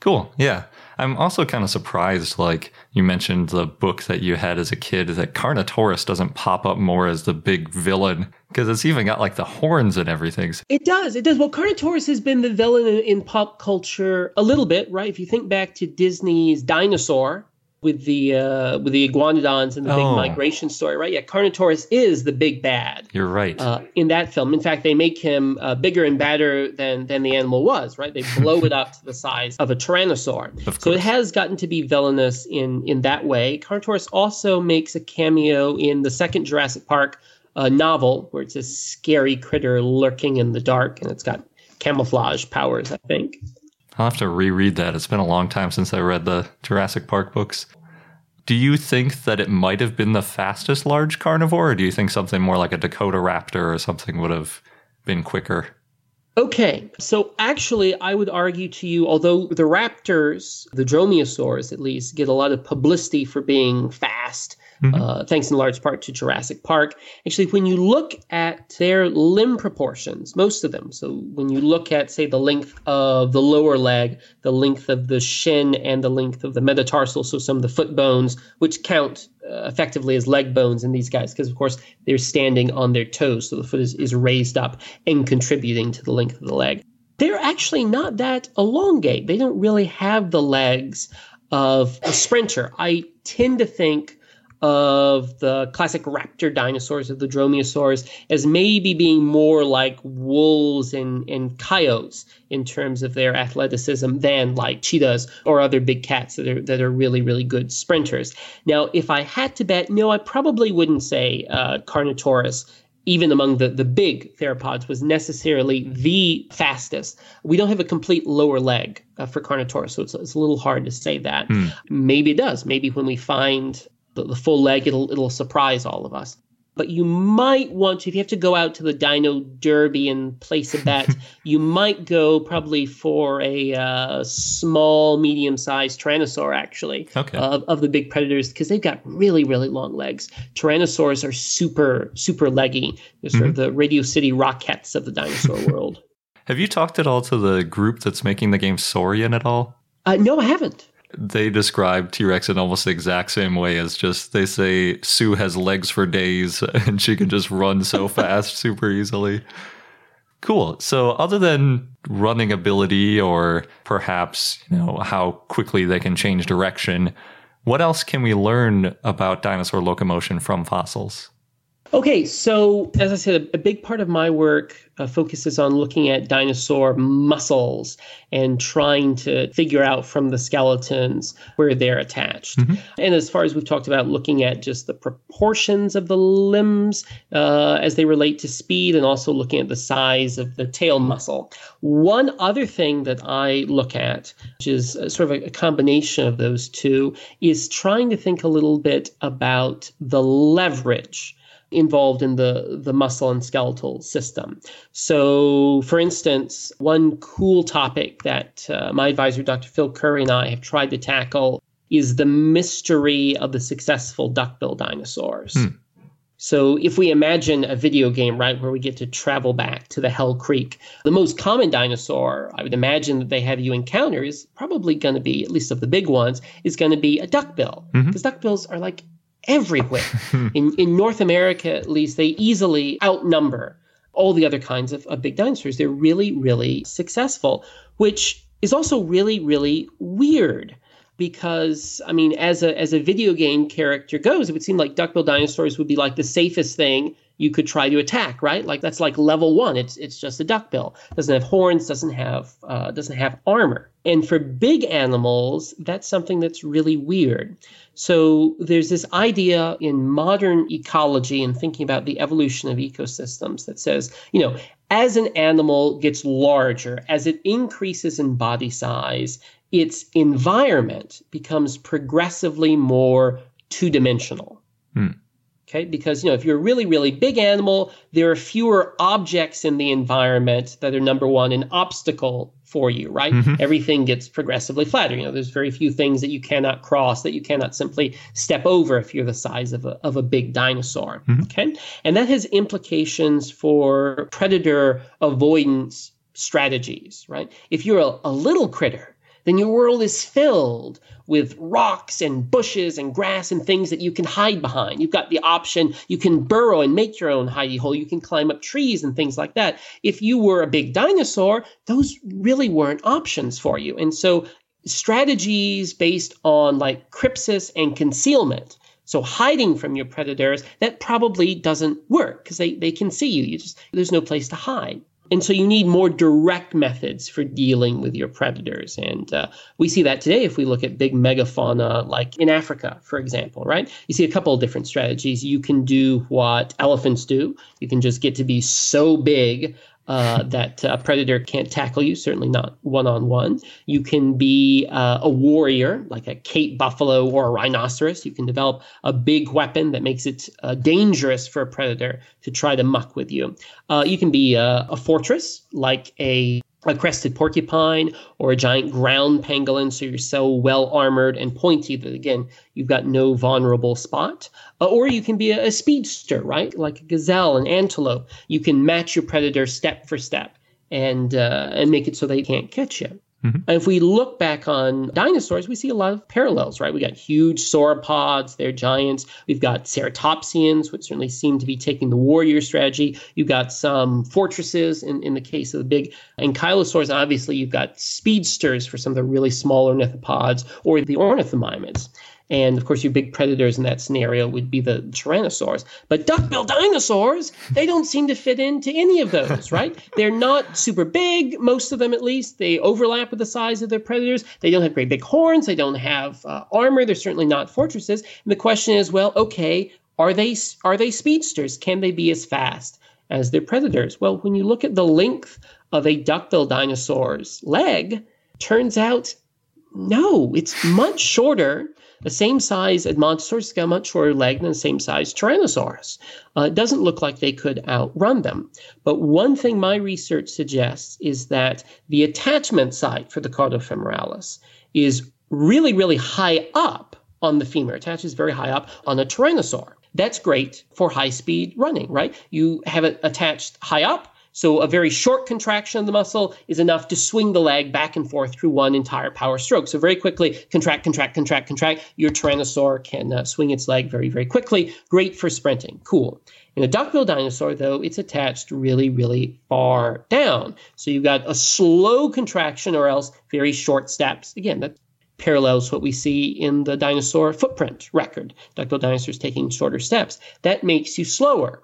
Cool. Yeah. I'm also kind of surprised, like you mentioned the book that you had as a kid, that Carnotaurus doesn't pop up more as the big villain because it's even got like the horns and everything. It does. It does. Well, Carnotaurus has been the villain in, in pop culture a little bit, right? If you think back to Disney's Dinosaur, with the uh, with the iguanodons and the big Oh. migration story, right? Yeah, Carnotaurus is the big bad You're right. uh, in that film. In fact, they make him uh, bigger and badder than than the animal was, right? They blow it up to the size of a tyrannosaur. Of So it has gotten to be villainous in in that way. Carnotaurus also makes a cameo in the second Jurassic Park uh, novel, where it's a scary critter lurking in the dark, and it's got camouflage powers, I think. I'll have to reread that. It's been a long time since I read the Jurassic Park books. Do you think that it might have been the fastest large carnivore, or do you think something more like a Dakotaraptor or something would have been quicker? Okay, so actually, I would argue to you, although the raptors, the dromaeosaurs at least, get a lot of publicity for being fast, uh, thanks in large part to Jurassic Park. Actually, when you look at their limb proportions, most of them, so when you look at, say, the length of the lower leg, the length of the shin, and the length of the metatarsal, so some of the foot bones, which count uh, effectively as leg bones in these guys, because of course they're standing on their toes, so the foot is, is raised up and contributing to the length of the leg. They're actually not that elongate. They don't really have the legs of a sprinter. I tend to think of the classic raptor dinosaurs of the dromaeosaurs as maybe being more like wolves and, and coyotes in terms of their athleticism than like cheetahs or other big cats that are that are really really good sprinters. Now, if I had to bet, no, I probably wouldn't say uh, Carnotaurus even among the, the big theropods, was necessarily the fastest. We don't have a complete lower leg uh, for Carnotaurus, so it's, it's a little hard to say that. Maybe it does. Maybe when we find the, the full leg, it'll it'll surprise all of us. But you might want to, if you have to go out to the Dino Derby and place a bet, (laughs) you might go probably for a uh, small, medium-sized Tyrannosaur, actually, Okay. of, of the big predators, because they've got really, really long legs. Tyrannosaurs are super, super leggy. They're sort of the Radio City Rockettes of the dinosaur (laughs) world. Have you talked at all to the group that's making the game Saurian at all? Uh, no, I haven't. They describe T Rex in almost the exact same way as just they say Sue has legs for days (laughs) and she can just run so (laughs) fast super easily. Cool. So, other than running ability or perhaps, you know, how quickly they can change direction, what else can we learn about dinosaur locomotion from fossils? Okay, so as I said, a big part of my work uh, focuses on looking at dinosaur muscles and trying to figure out from the skeletons where they're attached. And as far as we've talked about, looking at just the proportions of the limbs uh, as they relate to speed, and also looking at the size of the tail muscle. One other thing that I look at, which is uh, sort of a, a combination of those two, is trying to think a little bit about the leverage involved in the, the muscle and skeletal system. So, for instance, one cool topic that uh, my advisor, Dr. Phil Currie, and I have tried to tackle is the mystery of the successful duckbill dinosaurs. So, if we imagine a video game, right, where we get to travel back to the Hell Creek, the most common dinosaur I would imagine that they have you encounter is probably going to be, at least of the big ones, is going to be a duckbill. Because duckbills are like everywhere. (laughs) in, in North America, at least, they easily outnumber all the other kinds of, of big dinosaurs. They're really, really successful, which is also really, really weird because I mean, as a as a video game character goes, it would seem like duckbill dinosaurs would be like the safest thing you could try to attack, right? Like that's like level one. It's it's just a duckbill. Doesn't have horns. Doesn't have uh, doesn't have armor. And for big animals, that's something that's really weird. So there's this idea in modern ecology and thinking about the evolution of ecosystems that says, you know, as an animal gets larger, as it increases in body size, its environment becomes progressively more two dimensional. Hmm. Okay, because you know if you're a really really big animal, there are fewer objects in the environment that are number one an obstacle for you, right? Mm-hmm. Everything gets progressively flatter. You know, there's very few things that you cannot cross that you cannot simply step over if you're the size of a of a big dinosaur. Mm-hmm. Okay, and that has implications for predator avoidance strategies, right? If you're a, a little critter then your world is filled with rocks and bushes and grass and things that you can hide behind. You've got the option, you can burrow and make your own hidey hole. You can climb up trees and things like that. If you were a big dinosaur, those really weren't options for you. And so strategies based on like crypsis and concealment so hiding from your predators, that probably doesn't work because they, they can see you. You just there's no place to hide. And so you need more direct methods for dealing with your predators. And uh, we see that today if we look at big megafauna, like in Africa, for example, right? You see a couple of different strategies. You can do what elephants do, you can just get to be so big uh, that a predator can't tackle you, certainly not one on one. You can be uh, a warrior, like a Cape buffalo or a rhinoceros. You can develop a big weapon that makes it uh, dangerous for a predator to try to muck with you. Uh, you can be a, a fortress, like a a crested porcupine or a giant ground pangolin, so you're so well armored and pointy that again you've got no vulnerable spot. Uh, or you can be a, a, speedster, right, like a gazelle, an antelope. You can match your predator step for step and uh, and make it so they can't catch you. Mm-hmm. If we look back on dinosaurs, we see a lot of parallels, right? We got huge sauropods, they're giants. We've got ceratopsians, which certainly seem to be taking the warrior strategy. You've got some fortresses in, in the case of the big ankylosaurs. Obviously, you've got speedsters for some of the really small ornithopods or the ornithomimids. And of course, your big predators in that scenario would be the tyrannosaurs. But duckbill dinosaurs, they don't seem to fit into any of those, right? (laughs) They're not super big, most of them at least. They overlap with the size of their predators. They don't have great big horns. They don't have uh, armor. They're certainly not fortresses. And the question is, well, okay, are they are they speedsters? Can they be as fast as their predators? Well, when you look at the length of a duckbill dinosaur's leg, turns out no, it's much shorter the same size Edmontosaurus got much shorter leg than the same size Tyrannosaurus. Uh, it doesn't look like they could outrun them. But one thing my research suggests is that the attachment site for the caudofemoralis is really, really high up on the femur. It attaches very high up on a Tyrannosaur. That's great for high speed running, right? You have it attached high up so a very short contraction of the muscle is enough to swing the leg back and forth through one entire power stroke. So very quickly, contract, contract, contract, contract. Your tyrannosaur can uh, swing its leg very, very quickly. Great for sprinting. Cool. In a duckbill dinosaur, though, it's attached really, really far down. So you've got a slow contraction or else very short steps. Again, that parallels what we see in the dinosaur footprint record. Duckbill dinosaurs taking shorter steps. That makes you slower.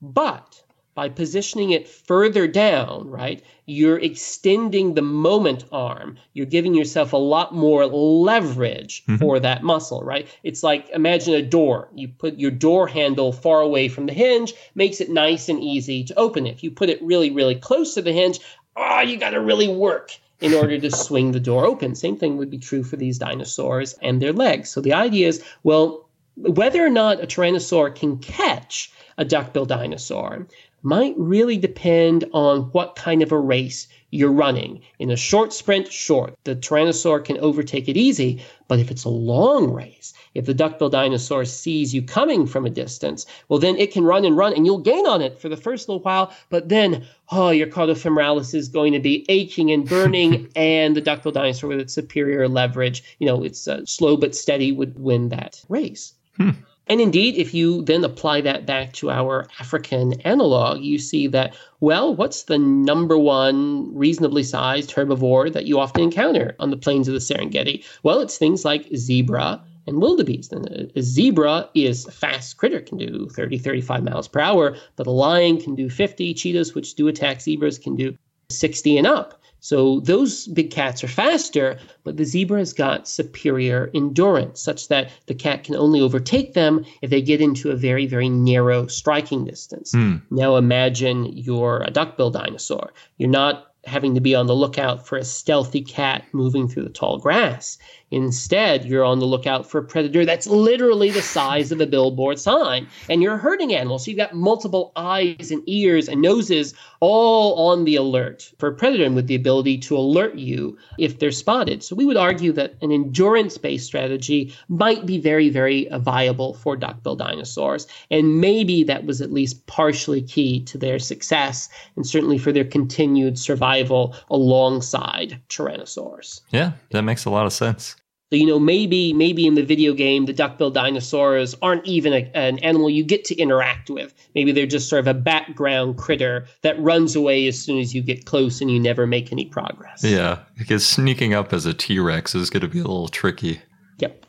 But by positioning it further down, right, you're extending the moment arm. You're giving yourself a lot more leverage mm-hmm. for that muscle, right? It's like imagine a door. You put your door handle far away from the hinge, makes it nice and easy to open it. If you put it really, really close to the hinge, oh, you got to really work in order to swing the door open. Same thing would be true for these dinosaurs and their legs. So the idea is, well, whether or not a tyrannosaur can catch a duckbill dinosaur might really depend on what kind of a race you're running. In a short sprint, short, the tyrannosaur can overtake it easy. But if it's a long race, if the duckbill dinosaur sees you coming from a distance, well, then it can run and run and you'll gain on it for the first little while. But then, oh, your caudofemoralis is going to be aching and burning. (laughs) and the duckbill dinosaur with its superior leverage, you know, it's uh, slow but steady would win that race. Hmm. And indeed, if you then apply that back to our African analog, you see that, well, what's the number one reasonably sized herbivore that you often encounter on the plains of the Serengeti? Well, it's things like zebra and wildebeest. And a, zebra is a fast critter, can do 30, 35 miles per hour, but a lion can do 50. Cheetahs, which do attack zebras, can do 60 and up. So those big cats are faster, but the zebra has got superior endurance, such that the cat can only overtake them if they get into a very, very narrow striking distance. Mm. Now imagine you're a duckbill dinosaur. You're not having to be on the lookout for a stealthy cat moving through the tall grass. Instead, you're on the lookout for a predator that's literally the size of a billboard sign. And you're a herding animal, so you've got multiple eyes and ears and noses all on the alert for a predator and with the ability to alert you if they're spotted. So we would argue that an endurance based strategy might be very, very viable for duckbill dinosaurs. And maybe that was at least partially key to their success and certainly for their continued survival alongside tyrannosaurs. Yeah, that makes a lot of sense. So, you know, maybe maybe in the video game, the duckbill dinosaurs aren't even a, an animal you get to interact with. Maybe they're just sort of a background critter that runs away as soon as you get close and you never make any progress. Yeah, because sneaking up as a T Rex is going to be a little tricky. Yep.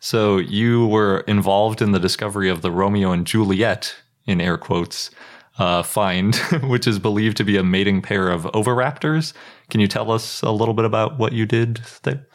So you were involved in the discovery of the Romeo and Juliet, in air quotes, uh, find, (laughs) which is believed to be a mating pair of oviraptors. Can you tell us a little bit about what you did there?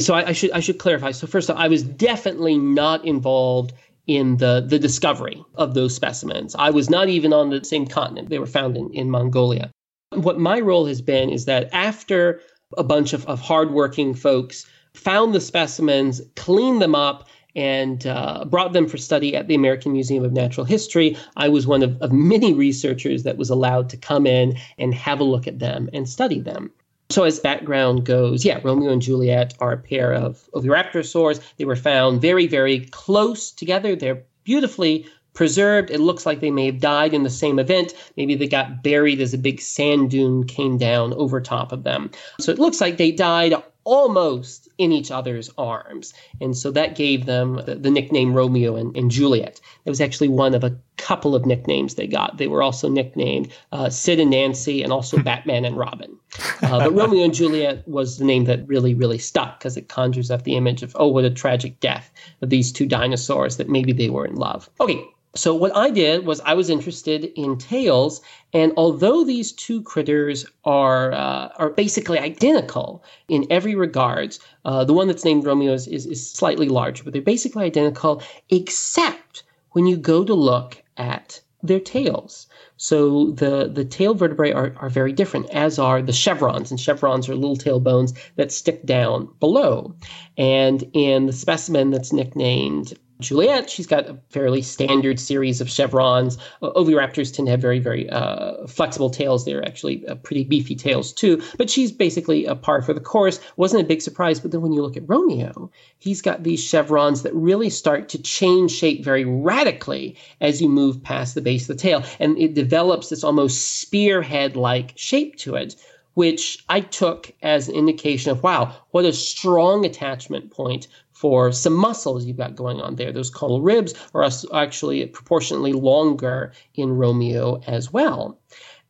So I, I, should I should clarify. So first, all, I was definitely not involved in the the discovery of those specimens. I was not even on the same continent. They were found in, in Mongolia. What my role has been is that after a bunch of, of hardworking folks found the specimens, cleaned them up, and uh, brought them for study at the American Museum of Natural History. I was one of, of many researchers that was allowed to come in and have a look at them and study them. So, as background goes, yeah, Romeo and Juliet are a pair of oviraptorosaurs. They were found very, very close together. They're beautifully preserved. It looks like they may have died in the same event. Maybe they got buried as a big sand dune came down over top of them. So, it looks like they died almost in each other's arms. And so that gave them the, the nickname Romeo and, and, Juliet. It was actually one of a couple of nicknames they got. They were also nicknamed uh, Sid and Nancy and also Batman and Robin. (laughs) Uh, but Romeo and Juliet was the name that really, really stuck because it conjures up the image of, oh, what a tragic death of these two dinosaurs that maybe they were in love. Okay, so what I did was I was interested in tails, and although these two critters are uh, are basically identical in every regards, uh, the one that's named Romeo is, is, is slightly larger, but they're basically identical, except when you go to look at their tails. So the, the tail vertebrae are, are very different, as are the chevrons. And chevrons are little tail bones that stick down below. And in the specimen that's nicknamed Juliet, she's got a fairly standard series of chevrons. Oviraptors tend to have very, very uh, flexible tails. They're actually uh, pretty beefy tails too. But she's basically a par for the course. Wasn't a big surprise. But then when you look at Romeo, he's got these chevrons that really start to change shape very radically as you move past the base of the tail, and it develops this almost spearhead-like shape to it which I took as an indication of wow, what a strong attachment point for some muscles you've got going on there. Those caudal ribs are actually proportionately longer in Romeo as well.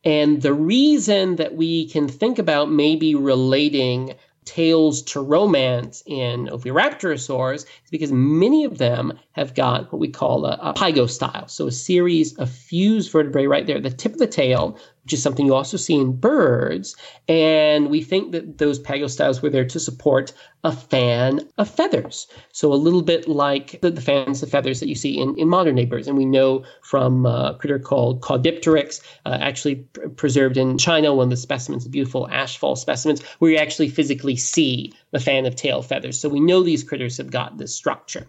And the reason that we can think about maybe relating tails to romance in Oviraptorosaurs is because many of them have got what we call a, a pygostyle. So a series of fused vertebrae right there, the tip of the tail, which is something you also see in birds. And we think that those pygostyles were there to support a fan of feathers. So a little bit like the, the fans of feathers that you see in, in modern birds. And we know from a critter called Caudipteryx, uh, actually pr- preserved in China, one of the specimens, beautiful ashfall specimens, where you actually physically see the fan of tail feathers. So we know these critters have got this structure.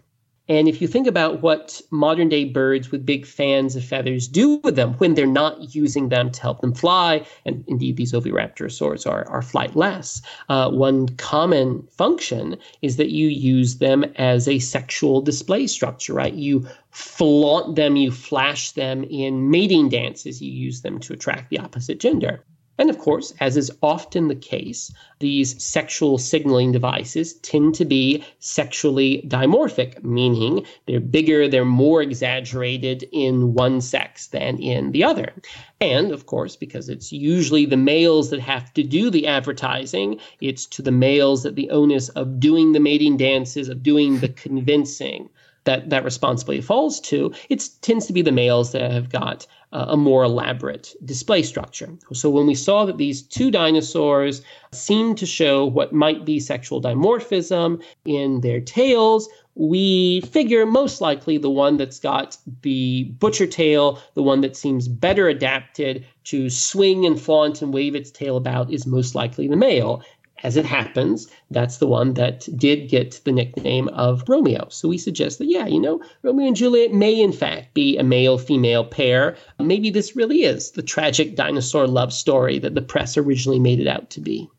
And if you think about what modern day birds with big fans of feathers do with them when they're not using them to help them fly, and indeed these oviraptorosaurs are, are flightless, uh, one common function is that you use them as a sexual display structure, right? You flaunt them, you flash them in mating dances, you use them to attract the opposite gender. And of course, as is often the case, these sexual signaling devices tend to be sexually dimorphic, meaning they're bigger, they're more exaggerated in one sex than in the other. And of course, because it's usually the males that have to do the advertising, it's to the males that the onus of doing the mating dances, of doing the convincing, that that responsibility falls to, it tends to be the males that have got uh, a more elaborate display structure. So when we saw that these two dinosaurs seemed to show what might be sexual dimorphism in their tails, we figure most likely the one that's got the butcher tail, the one that seems better adapted to swing and flaunt and wave its tail about, is most likely the male as it happens, that's the one that did get the nickname of Romeo. So we suggest that, yeah, you know, Romeo and Juliet may in fact be a male female pair. Maybe this really is the tragic dinosaur love story that the press originally made it out to be.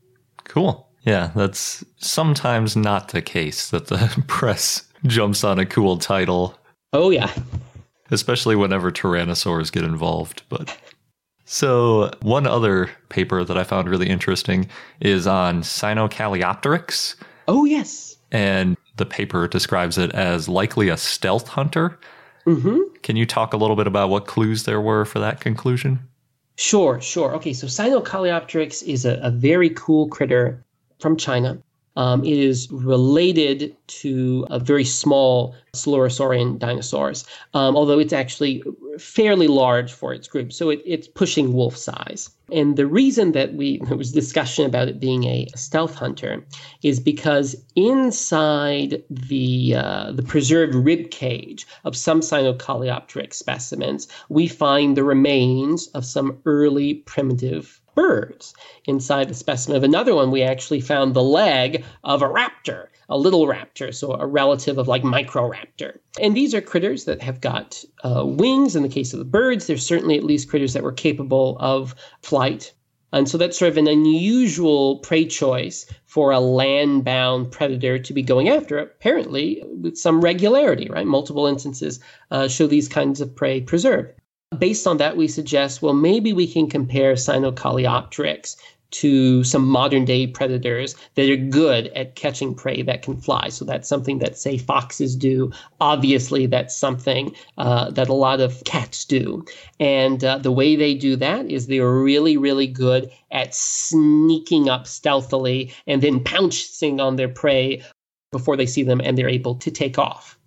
Cool. Yeah, that's sometimes not the case that the (laughs) press jumps on a cool title. Oh, yeah. Especially whenever tyrannosaurs get involved. But so, one other paper that I found really interesting is on Sinocalliopteryx. Oh, yes. And the paper describes it as likely a stealth hunter. Mm-hmm. Can you talk a little bit about what clues there were for that conclusion? Sure, sure. Okay, so Sinocalliopteryx is a, a very cool critter from China. Um, it is related to a very small Coelurosaurian dinosaurs, um, although it's actually fairly large for its group. So it, it's pushing wolf size. And the reason that we (laughs) there was discussion about it being a stealth hunter is because inside the uh, the preserved rib cage of some Sinocalliopteryx specimens, we find the remains of some early primitive birds. Inside the specimen of another one, we actually found the leg of a raptor, a little raptor, so a relative of like Microraptor. And these are critters that have got uh, wings. In the case of the birds, there's certainly at least critters that were capable of flight. And so that's sort of an unusual prey choice for a land bound predator to be going after, apparently with some regularity, right? Multiple instances uh, show these kinds of prey preserved. Based on that, we suggest, well, maybe we can compare Sinocalliopteryx to some modern day predators that are good at catching prey that can fly. So that's something that, say, foxes do. Obviously, that's something uh, that a lot of cats do. And uh, the way they do that is they're really, really good at sneaking up stealthily and then pouncing on their prey before they see them and they're able to take off.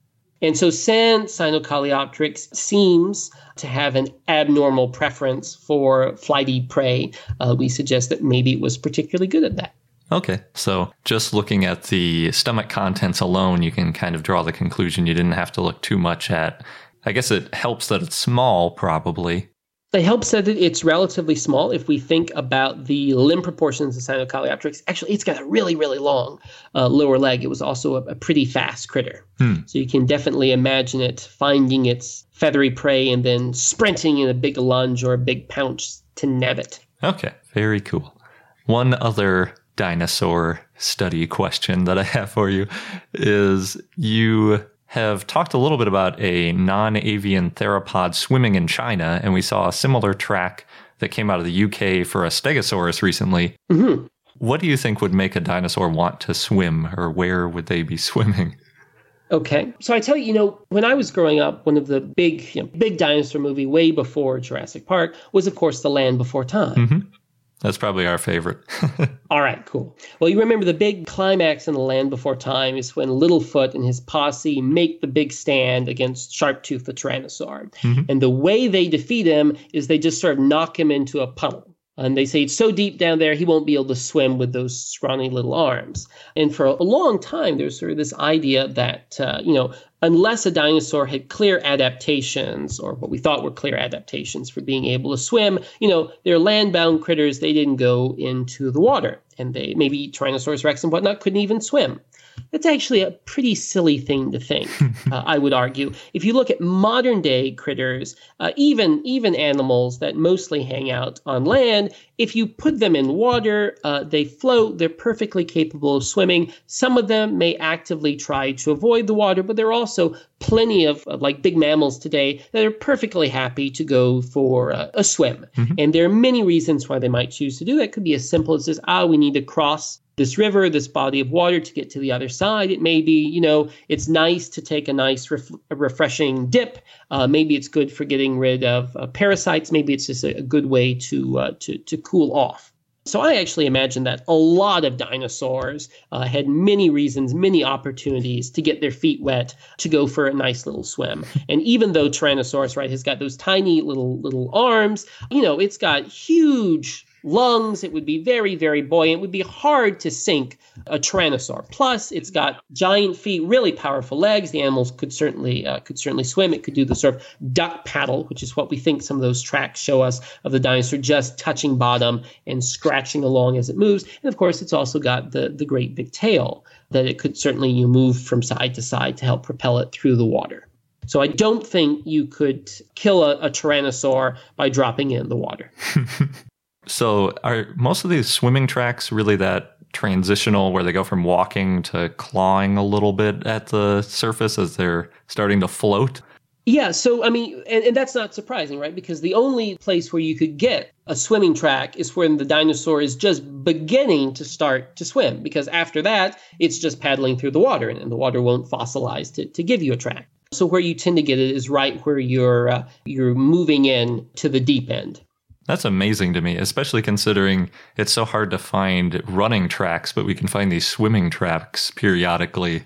And so since Sinocalliopteryx seems to have an abnormal preference for flighty prey, uh, we suggest that maybe it was particularly good at that. Okay. So just looking at the stomach contents alone, you can kind of draw the conclusion you didn't have to look too much at. I guess it helps that it's small, probably, it helps that it's relatively small. If we think about the limb proportions of Sinocalliopteryx, actually, it's got a really, really long uh, lower leg. It was also a, a pretty fast critter. Hmm. So you can definitely imagine it finding its feathery prey and then sprinting in a big lunge or a big pounce to nab it. Okay, very cool. One other dinosaur study question that I have for you is you have talked a little bit about a non avian theropod swimming in China, and we saw a similar track that came out of the UK for a Stegosaurus recently. Mm-hmm. What do you think would make a dinosaur want to swim, or where would they be (laughs) swimming? Okay, so I tell you, you know, when I was growing up, one of the big, you know, big dinosaur movie way before Jurassic Park was, of course, The Land Before Time. Mm-hmm. That's probably our favorite. (laughs) All right, cool. Well, you remember the big climax in The Land Before Time is when Littlefoot and his posse make the big stand against Sharptooth the Tyrannosaur. Mm-hmm. And the way they defeat him is they just sort of knock him into a puddle. And they say it's so deep down there, he won't be able to swim with those scrawny little arms. And for a long time, there's sort of this idea that, uh, you know, unless a dinosaur had clear adaptations, or what we thought were clear adaptations for being able to swim, you know, they're land-bound critters. They didn't go into the water, and they maybe Tyrannosaurus rex and whatnot couldn't even swim. That's actually a pretty silly thing to think, (laughs) uh, I would argue. If you look at modern day critters, uh, even even animals that mostly hang out on land, if you put them in water, uh, they float. They're perfectly capable of swimming. Some of them may actively try to avoid the water, but there are also plenty of, of like big mammals today that are perfectly happy to go for a, a swim. And there are many reasons why they might choose to do that. It could be as simple as this, ah, we need to cross this river, this body of water to get to the other side. It may be, you know, it's nice to take a nice, ref- a refreshing dip. Uh, maybe it's good for getting rid of uh, parasites. Maybe it's just a, a good way to, uh, to to cool off. So I actually imagine that a lot of dinosaurs uh, had many reasons, many opportunities to get their feet wet to go for a nice little swim. And even though Tyrannosaurus, right, has got those tiny little little arms, you know, it's got huge lungs. It would be very, very buoyant. It would be hard to sink a tyrannosaur. Plus, it's got giant feet, really powerful legs. The animals could certainly uh, could certainly swim. It could do the sort of duck paddle, which is what we think some of those tracks show us of the dinosaur just touching bottom and scratching along as it moves. And of course, it's also got the the great big tail that it could certainly you move from side to side to help propel it through the water. So I don't think you could kill a, a tyrannosaur by dropping it in the water. (laughs) So, are most of these swimming tracks really that transitional where they go from walking to clawing a little bit at the surface as they're starting to float? Yeah, so I mean, and, and that's not surprising, right? Because the only place where you could get a swimming track is when the dinosaur is just beginning to start to swim. Because after that, it's just paddling through the water, and, and the water won't fossilize to, to give you a track. So where you tend to get it is right where you're uh, you're moving in to the deep end. That's amazing to me, especially considering it's so hard to find running tracks, but we can find these swimming tracks periodically.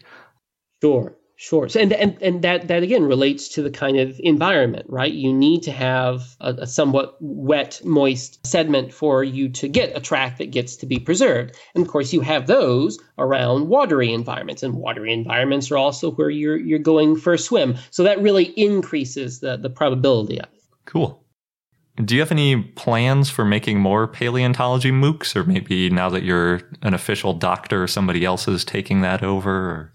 Sure, sure. So, and and and that that again relates to the kind of environment, right? You need to have a, a somewhat wet, moist sediment for you to get a track that gets to be preserved. And of course, you have those around watery environments, and watery environments are also where you're you're going for a swim. So that really increases the the probability of it. Cool. Do you have any plans for making more paleontology MOOCs, or maybe now that you're an official doctor, somebody else is taking that over? Or?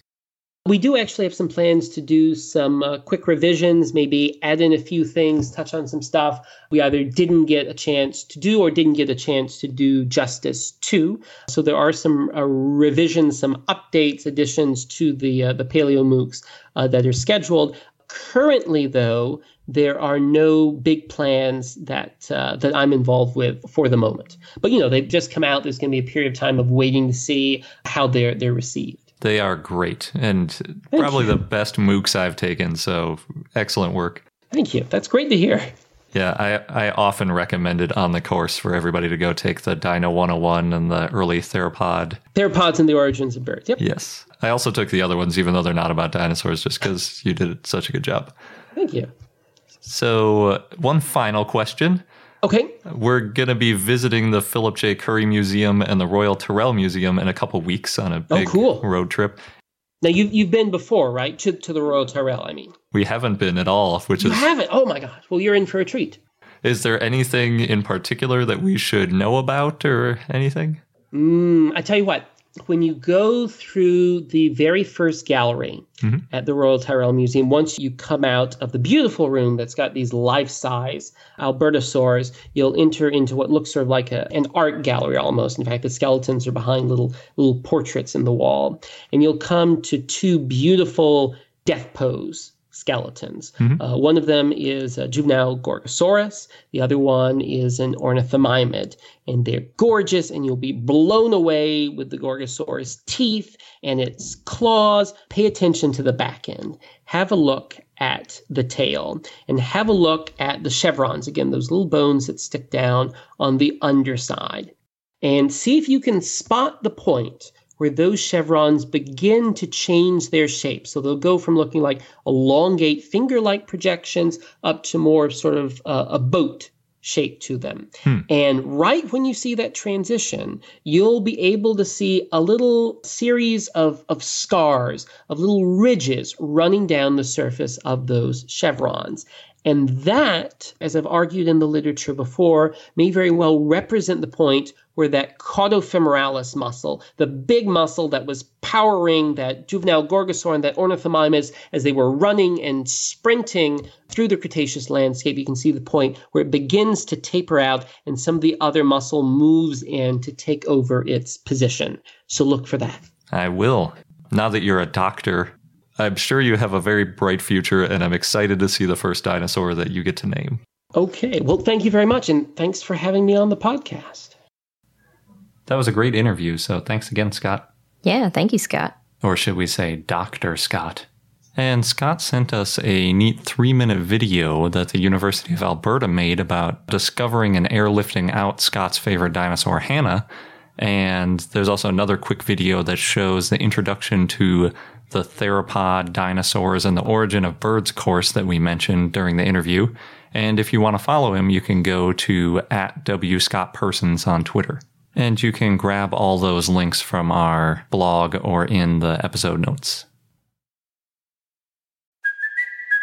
We do actually have some plans to do some uh, quick revisions, maybe add in a few things, touch on some stuff we either didn't get a chance to do or didn't get a chance to do justice to. So there are some uh, revisions, some updates, additions to the uh, the Paleo MOOCs uh, that are scheduled. Currently, though, there are no big plans that uh, that I'm involved with for the moment. But you know, they've just come out. There's going to be a period of time of waiting to see how they're they're received. They are great and Thank probably you. the best MOOCs I've taken. So excellent work. Thank you. That's great to hear. Yeah, I, I often recommend it on the course for everybody to go take the Dino 101 and the early theropod. Theropods and the origins of birds. Yep. Yes. I also took the other ones, even though they're not about dinosaurs, just because you did such a good job. Thank you. So, uh, one final question. Okay. We're going to be visiting the Philip J. Currie Museum and the Royal Tyrrell Museum in a couple weeks on a big oh, cool. road trip. Now you've you've been before, right? To to the Royal Tyrrell, I mean. We haven't been at all, which you is haven't. Oh my gosh! Well, you're in for a treat. Is there anything in particular that we should know about, or anything? Mm, I tell you what. When you go through the very first gallery mm-hmm. at the Royal Tyrrell Museum, once you come out of the beautiful room that's got these life-size Albertosaurs, you'll enter into what looks sort of like a, an art gallery almost. In fact, the skeletons are behind little little portraits in the wall, and you'll come to two beautiful death pose skeletons. Mm-hmm. Uh, one of them is a juvenile Gorgosaurus. The other one is an ornithomimid. And they're gorgeous, and you'll be blown away with the Gorgosaurus teeth and its claws. Pay attention to the back end. Have a look at the tail and have a look at the chevrons. Again, those little bones that stick down on the underside. And see if you can spot the point where those chevrons begin to change their shape. So they'll go from looking like elongate finger like projections up to more sort of uh, a boat shape to them. Hmm. And right when you see that transition, you'll be able to see a little series of, of scars, of little ridges running down the surface of those chevrons. And that, as I've argued in the literature before, may very well represent the point where that caudofemoralis muscle, the big muscle that was powering that juvenile gorgosaur and that ornithomimus as they were running and sprinting through the Cretaceous landscape, you can see the point where it begins to taper out and some of the other muscle moves in to take over its position. So look for that. I will. Now that you're a doctor, I'm sure you have a very bright future, and I'm excited to see the first dinosaur that you get to name. Okay. Well, thank you very much. And thanks for having me on the podcast. That was a great interview. So thanks again, Scott. Yeah, thank you, Scott. Or should we say Dr. Scott? And Scott sent us a neat three minute video that the University of Alberta made about discovering and airlifting out Scott's favorite dinosaur, Hannah. And there's also another quick video that shows the introduction to the theropod dinosaurs and the origin of birds course that we mentioned during the interview. And if you want to follow him, you can go to at W Scott Persons on Twitter. And you can grab all those links from our blog or in the episode notes.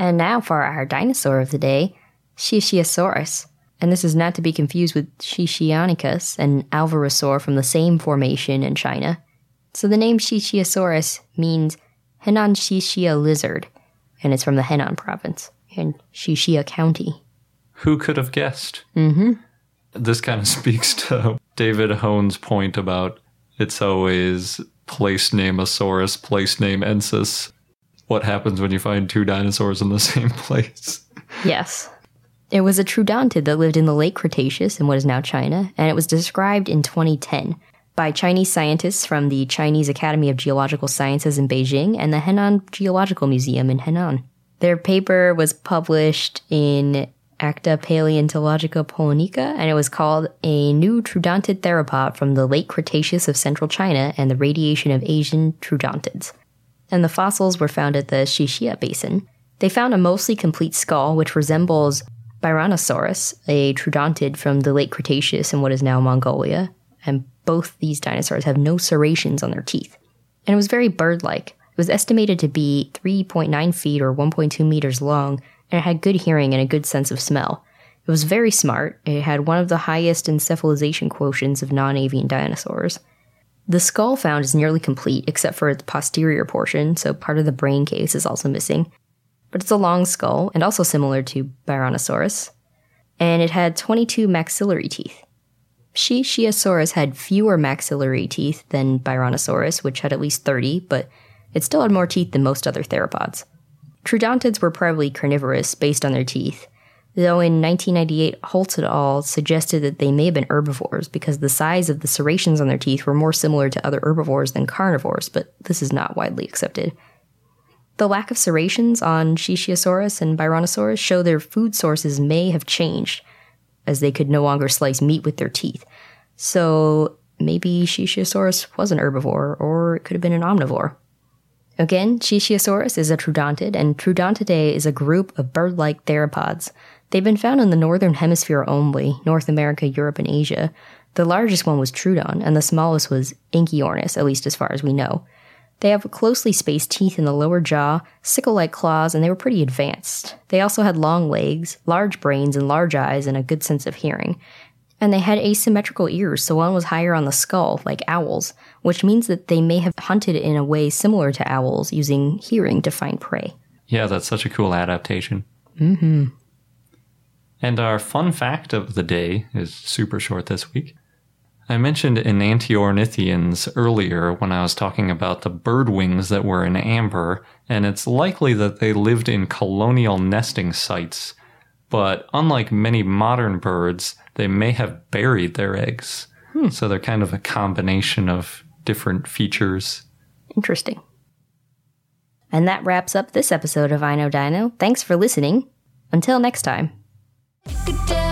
And now for our dinosaur of the day, Xixiasaurus. And this is not to be confused with Xixianykus, an alvarezsaur from the same formation in China. So the name Xixiasaurus means Henan Xixia lizard, and it's from the Henan province in Xixia County. Who could have guessed? Mm-hmm. This kind of (laughs) speaks to David Hone's point about it's always place name Asaurus, place name Ensis. What happens when you find two dinosaurs in the (laughs) same place? Yes. It was a troodontid that lived in the late Cretaceous in what is now China, and it was described in 2010 by Chinese scientists from the Chinese Academy of Geological Sciences in Beijing and the Henan Geological Museum in Henan. Their paper was published in Acta Paleontologica Polonica, and it was called A New Troodontid Theropod from the Late Cretaceous of Central China and the Radiation of Asian Troodontids. And the fossils were found at the Xixia Basin. They found a mostly complete skull, which resembles Byronosaurus, a troodontid from the late Cretaceous in what is now Mongolia, and both these dinosaurs have no serrations on their teeth. And it was very bird like. It was estimated to be 3.9 feet or 1.2 meters long, and it had good hearing and a good sense of smell. It was very smart. It had one of the highest encephalization quotients of non avian dinosaurs. The skull found is nearly complete except for the posterior portion, so part of the brain case is also missing. But it's a long skull and also similar to Byronosaurus. And it had 22 maxillary teeth. Xixiasaurus had fewer maxillary teeth than Byronosaurus, which had at least 30, but it still had more teeth than most other theropods. Troodontids were probably carnivorous based on their teeth, though in 1998 Holtz et al. suggested that they may have been herbivores because the size of the serrations on their teeth were more similar to other herbivores than carnivores, but this is not widely accepted. The lack of serrations on Xixiasaurus and Byronosaurus show their food sources may have changed, as they could no longer slice meat with their teeth. So maybe Xixiasaurus was an herbivore, or it could have been an omnivore. Again, Xixiasaurus is a troodontid, and Troodontidae is a group of bird like theropods. They've been found in the northern hemisphere only, North America, Europe, and Asia. The largest one was Troodon, and the smallest was Anchiornis, at least as far as we know. They have closely spaced teeth in the lower jaw, sickle like claws, and they were pretty advanced. They also had long legs, large brains, and large eyes, and a good sense of hearing. And they had asymmetrical ears, so one was higher on the skull, like owls, which means that they may have hunted in a way similar to owls, using hearing to find prey. Yeah, that's such a cool adaptation. Mm-hmm. And our fun fact of the day is super short this week. I mentioned enantiornithians earlier when I was talking about the bird wings that were in amber, and it's likely that they lived in colonial nesting sites. But unlike many modern birds, they may have buried their eggs. Hmm. So they're kind of a combination of different features. Interesting. And that wraps up this episode of I Know Dino. Thanks for listening. Until next time. Good day.